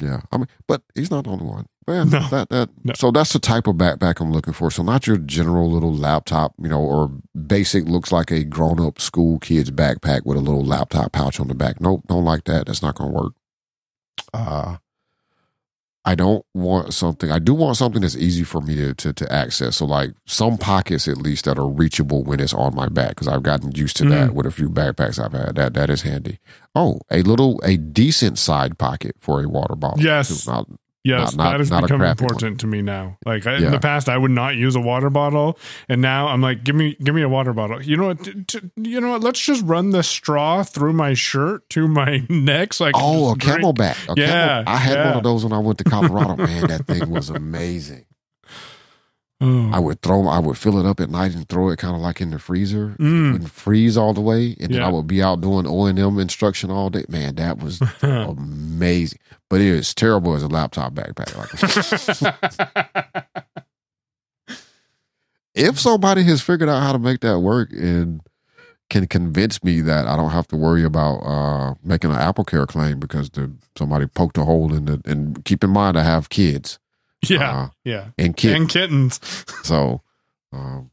Speaker 2: Yeah. I mean, but he's not the only one. Man,
Speaker 1: No.
Speaker 2: that that
Speaker 1: No.
Speaker 2: so that's the type of backpack I'm looking for. So not your general little laptop, you know, or basic looks like a grown up school kid's backpack with a little laptop pouch on the back. Nope, don't like that. That's not gonna work. Uh I don't want something. I do want something that's easy for me to, to to access. So like some pockets at least that are reachable when it's on my back because I've gotten used to that mm-hmm. with a few backpacks I've had. That that is handy. Oh, a little a decent side pocket for a water bottle.
Speaker 1: Yes. Yes,
Speaker 2: Not- not-
Speaker 1: that has become
Speaker 2: crappy one.
Speaker 1: important to me now. Like I, in the past, I would not use a water bottle, and now I'm like, give me, give me a water bottle. You know what? T- t- you know what? Let's just run the straw through my shirt to my neck, so I can
Speaker 2: oh, a
Speaker 1: drink.
Speaker 2: CamelBak. A
Speaker 1: Yeah,
Speaker 2: camel, I had
Speaker 1: yeah.
Speaker 2: one of those when I went to Colorado. Man, that thing was amazing.
Speaker 1: Oh.
Speaker 2: I would throw, I would fill it up at night and throw it kind of like in the freezer.
Speaker 1: Mm.
Speaker 2: It wouldn't freeze all the way, and then I would be out doing O and M instruction all day. Man, that was amazing. But it is terrible as a laptop backpack. Like, if somebody has figured out how to make that work and can convince me that I don't have to worry about uh, making an Apple Care claim because the, somebody poked a hole in it, and keep in mind I have kids
Speaker 1: yeah,
Speaker 2: uh,
Speaker 1: yeah,
Speaker 2: and kids,
Speaker 1: and kittens.
Speaker 2: so um,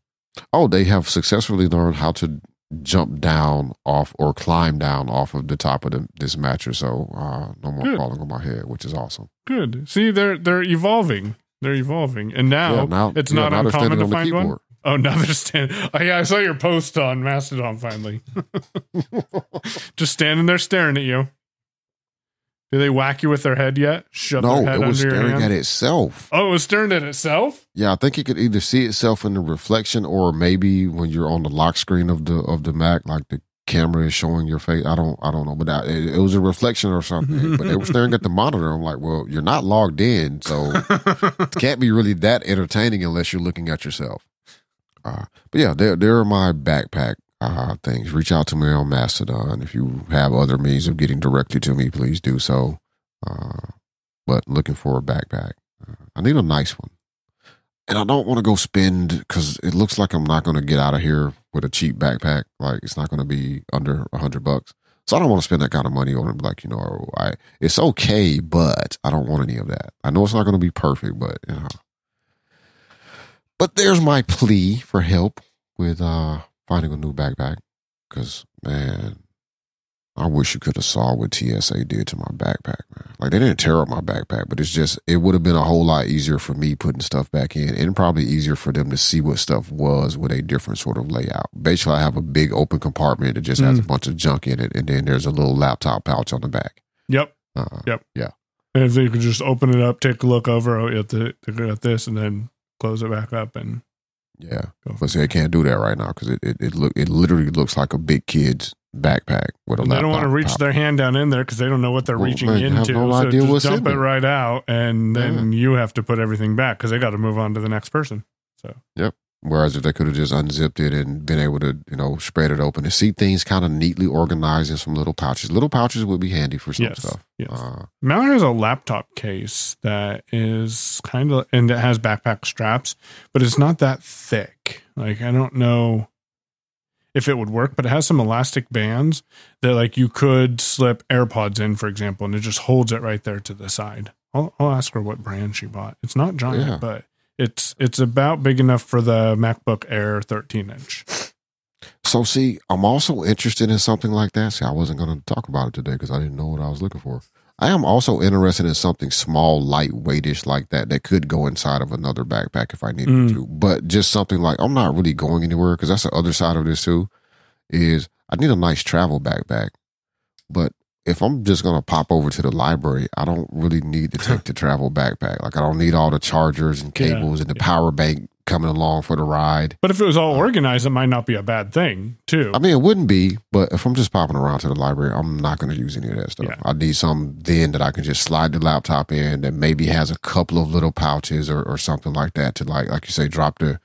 Speaker 2: oh, they have successfully learned how to jump down off or climb down off of the top of the, this mattress. So uh, no more
Speaker 1: Good.
Speaker 2: falling on my head, which is awesome.
Speaker 1: Good. See, they're they're evolving. They're evolving, and now,
Speaker 2: yeah, now
Speaker 1: it's
Speaker 2: yeah,
Speaker 1: not
Speaker 2: now
Speaker 1: uncommon to
Speaker 2: on
Speaker 1: find one. Oh, now they're standing. Oh, yeah, I saw your post on Mastodon finally. Just standing there staring at you. Do they whack you with their head yet? Shove
Speaker 2: No,
Speaker 1: their head
Speaker 2: it was staring at itself.
Speaker 1: Oh, it was staring at itself.
Speaker 2: Yeah, I think it could either see itself in the reflection, or maybe when you're on the lock screen of the of the Mac, like the camera is showing your face. I don't, I don't know, but that, it, it was a reflection or something. but they were staring at the monitor. I'm like, well, you're not logged in, so it can't be really that entertaining unless you're looking at yourself. Uh, but yeah, there there are my backpack uh, things. Reach out to me on Mastodon if you have other means of getting directly to me. Please do so. Uh, but looking for a backpack. Uh, I need a nice one, and I don't want to go spend because it looks like I'm not going to get out of here with a cheap backpack. Like it's not going to be under a hundred bucks. So I don't want to spend that kind of money on it. Like you know, I it's okay, but I don't want any of that. I know it's not going to be perfect, but you know. But there's my plea for help with uh finding a new backpack. Cause man, I wish you could have saw what TSA did to my backpack, man. Like they didn't tear up my backpack, but it's just it would have been a whole lot easier for me putting stuff back in, and probably easier for them to see what stuff was with a different sort of layout. Basically, I have a big open compartment that just has a bunch of junk in it, and then there's a little laptop pouch on the back.
Speaker 1: Yep.
Speaker 2: Uh,
Speaker 1: Yep.
Speaker 2: Yeah.
Speaker 1: And if they could just open it up, take a look over at the at this, and then close it back up, and
Speaker 2: Yeah, but see, I can't do that right now because it, it it look it literally looks like a big kid's backpack with a
Speaker 1: they don't want to reach their hand down in there because they don't know what they're
Speaker 2: Well,
Speaker 1: reaching
Speaker 2: they
Speaker 1: into.
Speaker 2: no
Speaker 1: so
Speaker 2: idea
Speaker 1: just dump it right out, and then you have to put everything back because they got to move on to the next person.
Speaker 2: Whereas if they could have just unzipped it and been able to, you know, spread it open and see things kind of neatly organized in some little pouches. Little pouches would be handy for some
Speaker 1: yes,
Speaker 2: stuff.
Speaker 1: yes.
Speaker 2: Uh,
Speaker 1: Mallard has a laptop case that is kind of and it has backpack straps, but it's not that thick. Like I don't know if it would work, but it has some elastic bands that like you could slip AirPods in, for example, and it just holds it right there to the side. I'll, I'll ask her what brand she bought. It's not giant,
Speaker 2: Yeah.
Speaker 1: but it's it's about big enough for the MacBook Air 13 inch.
Speaker 2: so see, I'm also interested in something like that. See, I wasn't going to talk about it today because I didn't know what I was looking for. I am also interested in something small, lightweightish like that that could go inside of another backpack if I needed
Speaker 1: Mm.
Speaker 2: to. But just something like I'm not really going anywhere because that's the other side of this too. Is I need a nice travel backpack, but if I'm just gonna pop over to the library, I don't really need to take the travel backpack. Like I don't need all the chargers and
Speaker 1: Yeah,
Speaker 2: cables and the power bank coming along for the ride.
Speaker 1: But if it was all uh, organized, it might not be a bad thing too.
Speaker 2: I mean, it wouldn't be, but if I'm just popping around to the library, I'm not going to use any of that stuff.
Speaker 1: Yeah.
Speaker 2: I need some then that I can just slide the laptop in that maybe has a couple of little pouches or, or something like that to like, like you say, drop the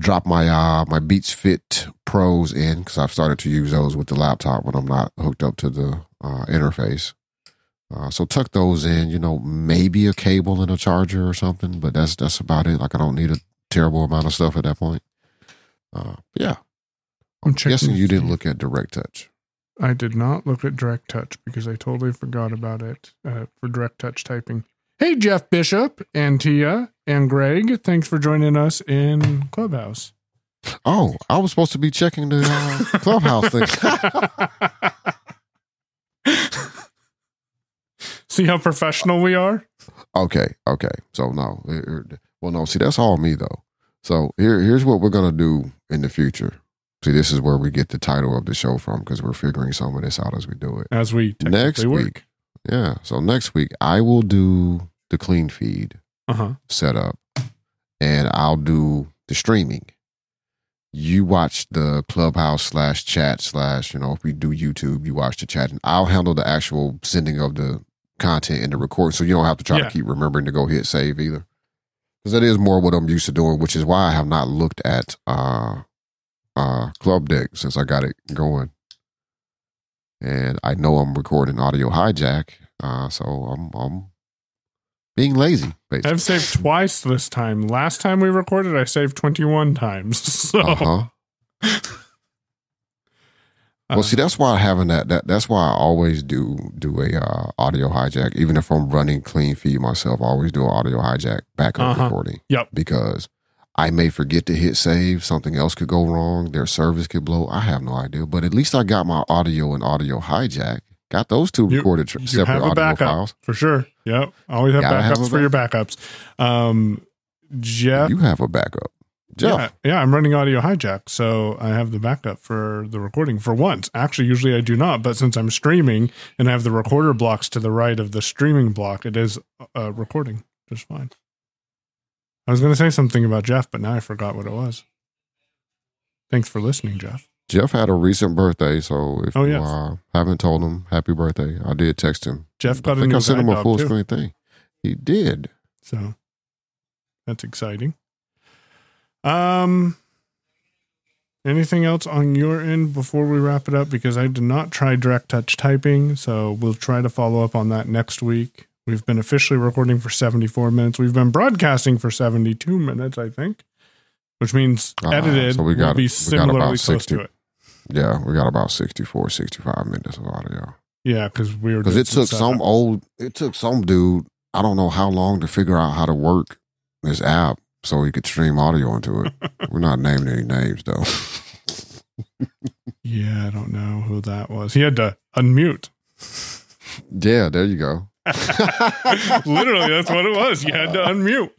Speaker 2: drop my uh my Beats Fit Pros in because I've started to use those with the laptop when I'm not hooked up to the uh, interface. Uh, so tuck those in, you know, maybe a cable and a charger or something, but that's that's about it. Like I don't need a terrible amount of stuff at that point. Uh, yeah,
Speaker 1: I'm
Speaker 2: I'm
Speaker 1: checking
Speaker 2: guessing you didn't look at Direct Touch.
Speaker 1: I did not look at Direct Touch because I totally forgot about it uh, for Direct Touch typing. Hey, Jeff Bishop and Tia and Greg, thanks for joining us in Clubhouse.
Speaker 2: Oh, I was supposed to be checking the uh, clubhouse thing.
Speaker 1: See how professional we are?
Speaker 2: okay, okay. So no, it- it- well, no. See, that's all me though. So here, here's what we're gonna do in the future. See, this is where we get the title of the show from because we're figuring some of this out as we do it.
Speaker 1: As we
Speaker 2: Next
Speaker 1: work.
Speaker 2: week. Yeah. So next week, I will do the clean feed
Speaker 1: Uh huh.
Speaker 2: setup, and I'll do the streaming. You watch the clubhouse slash chat slash, you know, if we do YouTube, you watch the chat, and I'll handle the actual sending of the content and the recording, so you don't have to try
Speaker 1: Yeah.
Speaker 2: to keep remembering to go hit save either. Because that is more what I'm used to doing, which is why I have not looked at uh uh Clubdeck since I got it going. And I know I'm recording audio hijack, uh, so I'm I'm being lazy. Basically.
Speaker 1: I've saved twice this time. Last time we recorded, I saved 21 times. So,
Speaker 2: Uh huh. Well, see, that's why having that, that that's why I always do do a uh, audio hijack. Even if I'm running clean feed myself, I always do an audio hijack backup
Speaker 1: Uh-huh.
Speaker 2: recording.
Speaker 1: Yep.
Speaker 2: Because I may forget to hit save. Something else could go wrong. Their service could blow. I have no idea. But at least I got my audio and audio hijack. Got those two recorded tr-
Speaker 1: You
Speaker 2: separate
Speaker 1: have a
Speaker 2: audio
Speaker 1: backup
Speaker 2: files.
Speaker 1: for sure. Yep. Always have
Speaker 2: Gotta have
Speaker 1: backups
Speaker 2: a
Speaker 1: for your backups. Um, Jeff.
Speaker 2: You have a backup. Jeff.
Speaker 1: Yeah, yeah, I'm running audio hijack, so I have the backup for the recording for once. Actually, usually I do not, but since I'm streaming and I have the recorder blocks to the right of the streaming block, it is uh, recording just fine. I was going to say something about Jeff, but now I forgot what it was. Thanks for listening, Jeff.
Speaker 2: Jeff had a recent birthday, so if
Speaker 1: Oh,
Speaker 2: you uh, haven't told him happy birthday, I did text him.
Speaker 1: Jeff got
Speaker 2: I
Speaker 1: a
Speaker 2: think
Speaker 1: new
Speaker 2: I sent him a full
Speaker 1: too.
Speaker 2: screen thing. He did.
Speaker 1: So that's exciting. Um anything else on your end before we wrap it up because I did not try direct touch typing, so we'll try to follow up on that next week. We've been officially recording for 74 minutes. We've been broadcasting for 72 minutes, I think, which means
Speaker 2: Uh,
Speaker 1: edited
Speaker 2: so we
Speaker 1: will
Speaker 2: got-
Speaker 1: be
Speaker 2: we got
Speaker 1: similarly
Speaker 2: about
Speaker 1: close
Speaker 2: 60.
Speaker 1: to it.
Speaker 2: Yeah, we got about 64, 65 minutes of audio.
Speaker 1: Yeah, because we were
Speaker 2: Because it took some old, it took some dude, I don't know how long to figure out how to work this app so he could stream audio into it. We're not naming any names though.
Speaker 1: Yeah, I don't know who that was. He had to unmute.
Speaker 2: yeah, there you go.
Speaker 1: Literally, that's what it was. You had to unmute.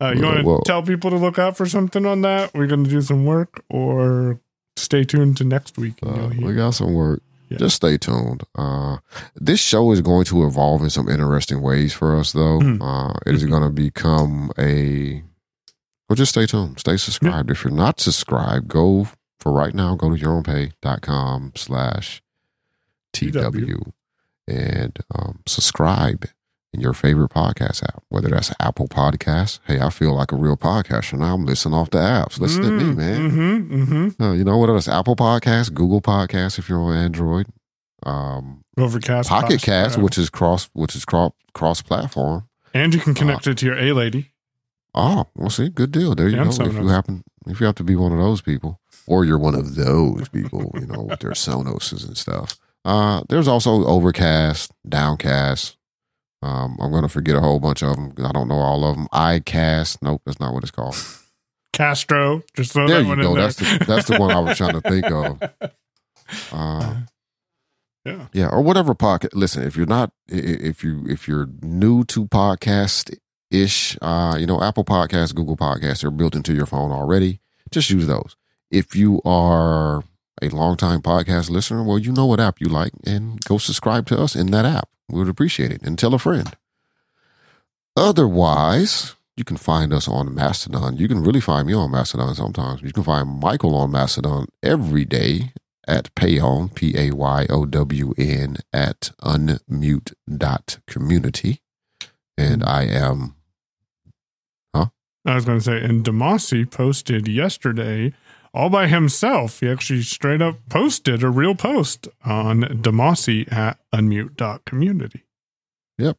Speaker 1: Uh, you want to tell people to look out for something on that? We're going to do some work, or stay tuned to next week.
Speaker 2: Uh, we got some work.
Speaker 1: Yeah.
Speaker 2: Just stay tuned. Uh, this show is going to evolve in some interesting ways for us, though.
Speaker 1: Mhm.
Speaker 2: Uh, it is going to become a. Well, just stay tuned. Stay subscribed. If you're not subscribed, go for right now. Go to your own yourownpay.com slash TW and um, subscribe in your favorite podcast app, whether that's Apple Podcasts. Hey, I feel like a real podcaster now. I'm listening off the apps. Listen to me, man.
Speaker 1: Mm-hmm, mm-hmm.
Speaker 2: Uh, you know what else? Apple Podcasts, Google Podcasts if you're on Android, um,
Speaker 1: Overcast,
Speaker 2: Pocket Cast,
Speaker 1: Spotify.
Speaker 2: which is cross, which is cross cross platform.
Speaker 1: and you can connect it to your A lady.
Speaker 2: Oh, well, see, good deal. There you
Speaker 1: Yeah,
Speaker 2: go. If you happen, if you have to be one of those people, or you're one of those people, you know, with their Sonoses and stuff. Uh, there's also Overcast, Downcast. Um, I'm gonna forget a whole bunch of them. I don't know all of them. iCast. Nope, that's not what it's called.
Speaker 1: Castro, just throw
Speaker 2: There
Speaker 1: that
Speaker 2: you
Speaker 1: one
Speaker 2: go.
Speaker 1: in there.
Speaker 2: That's the that's the one I was trying to think of. Uh,
Speaker 1: yeah.
Speaker 2: Yeah, or whatever podcast. Listen, if you're not, i- i- if you if you're new to podcast ish, uh, you know, Apple Podcasts, Google Podcasts, they're built into your phone already. Just use those. If you are a longtime podcast listener, well, you know what app you like, and go subscribe to us in that app. We would appreciate it, and tell a friend. Otherwise, you can find us on Mastodon. You can really find me on Mastodon sometimes. You can find Michael on Mastodon every day at payon, P A Y O W N, at unmute dot community. And I am, Huh?
Speaker 1: I was going to say, and Demasi posted yesterday all by himself. He actually straight up posted a real post on Demasi at unmute.community. Yep.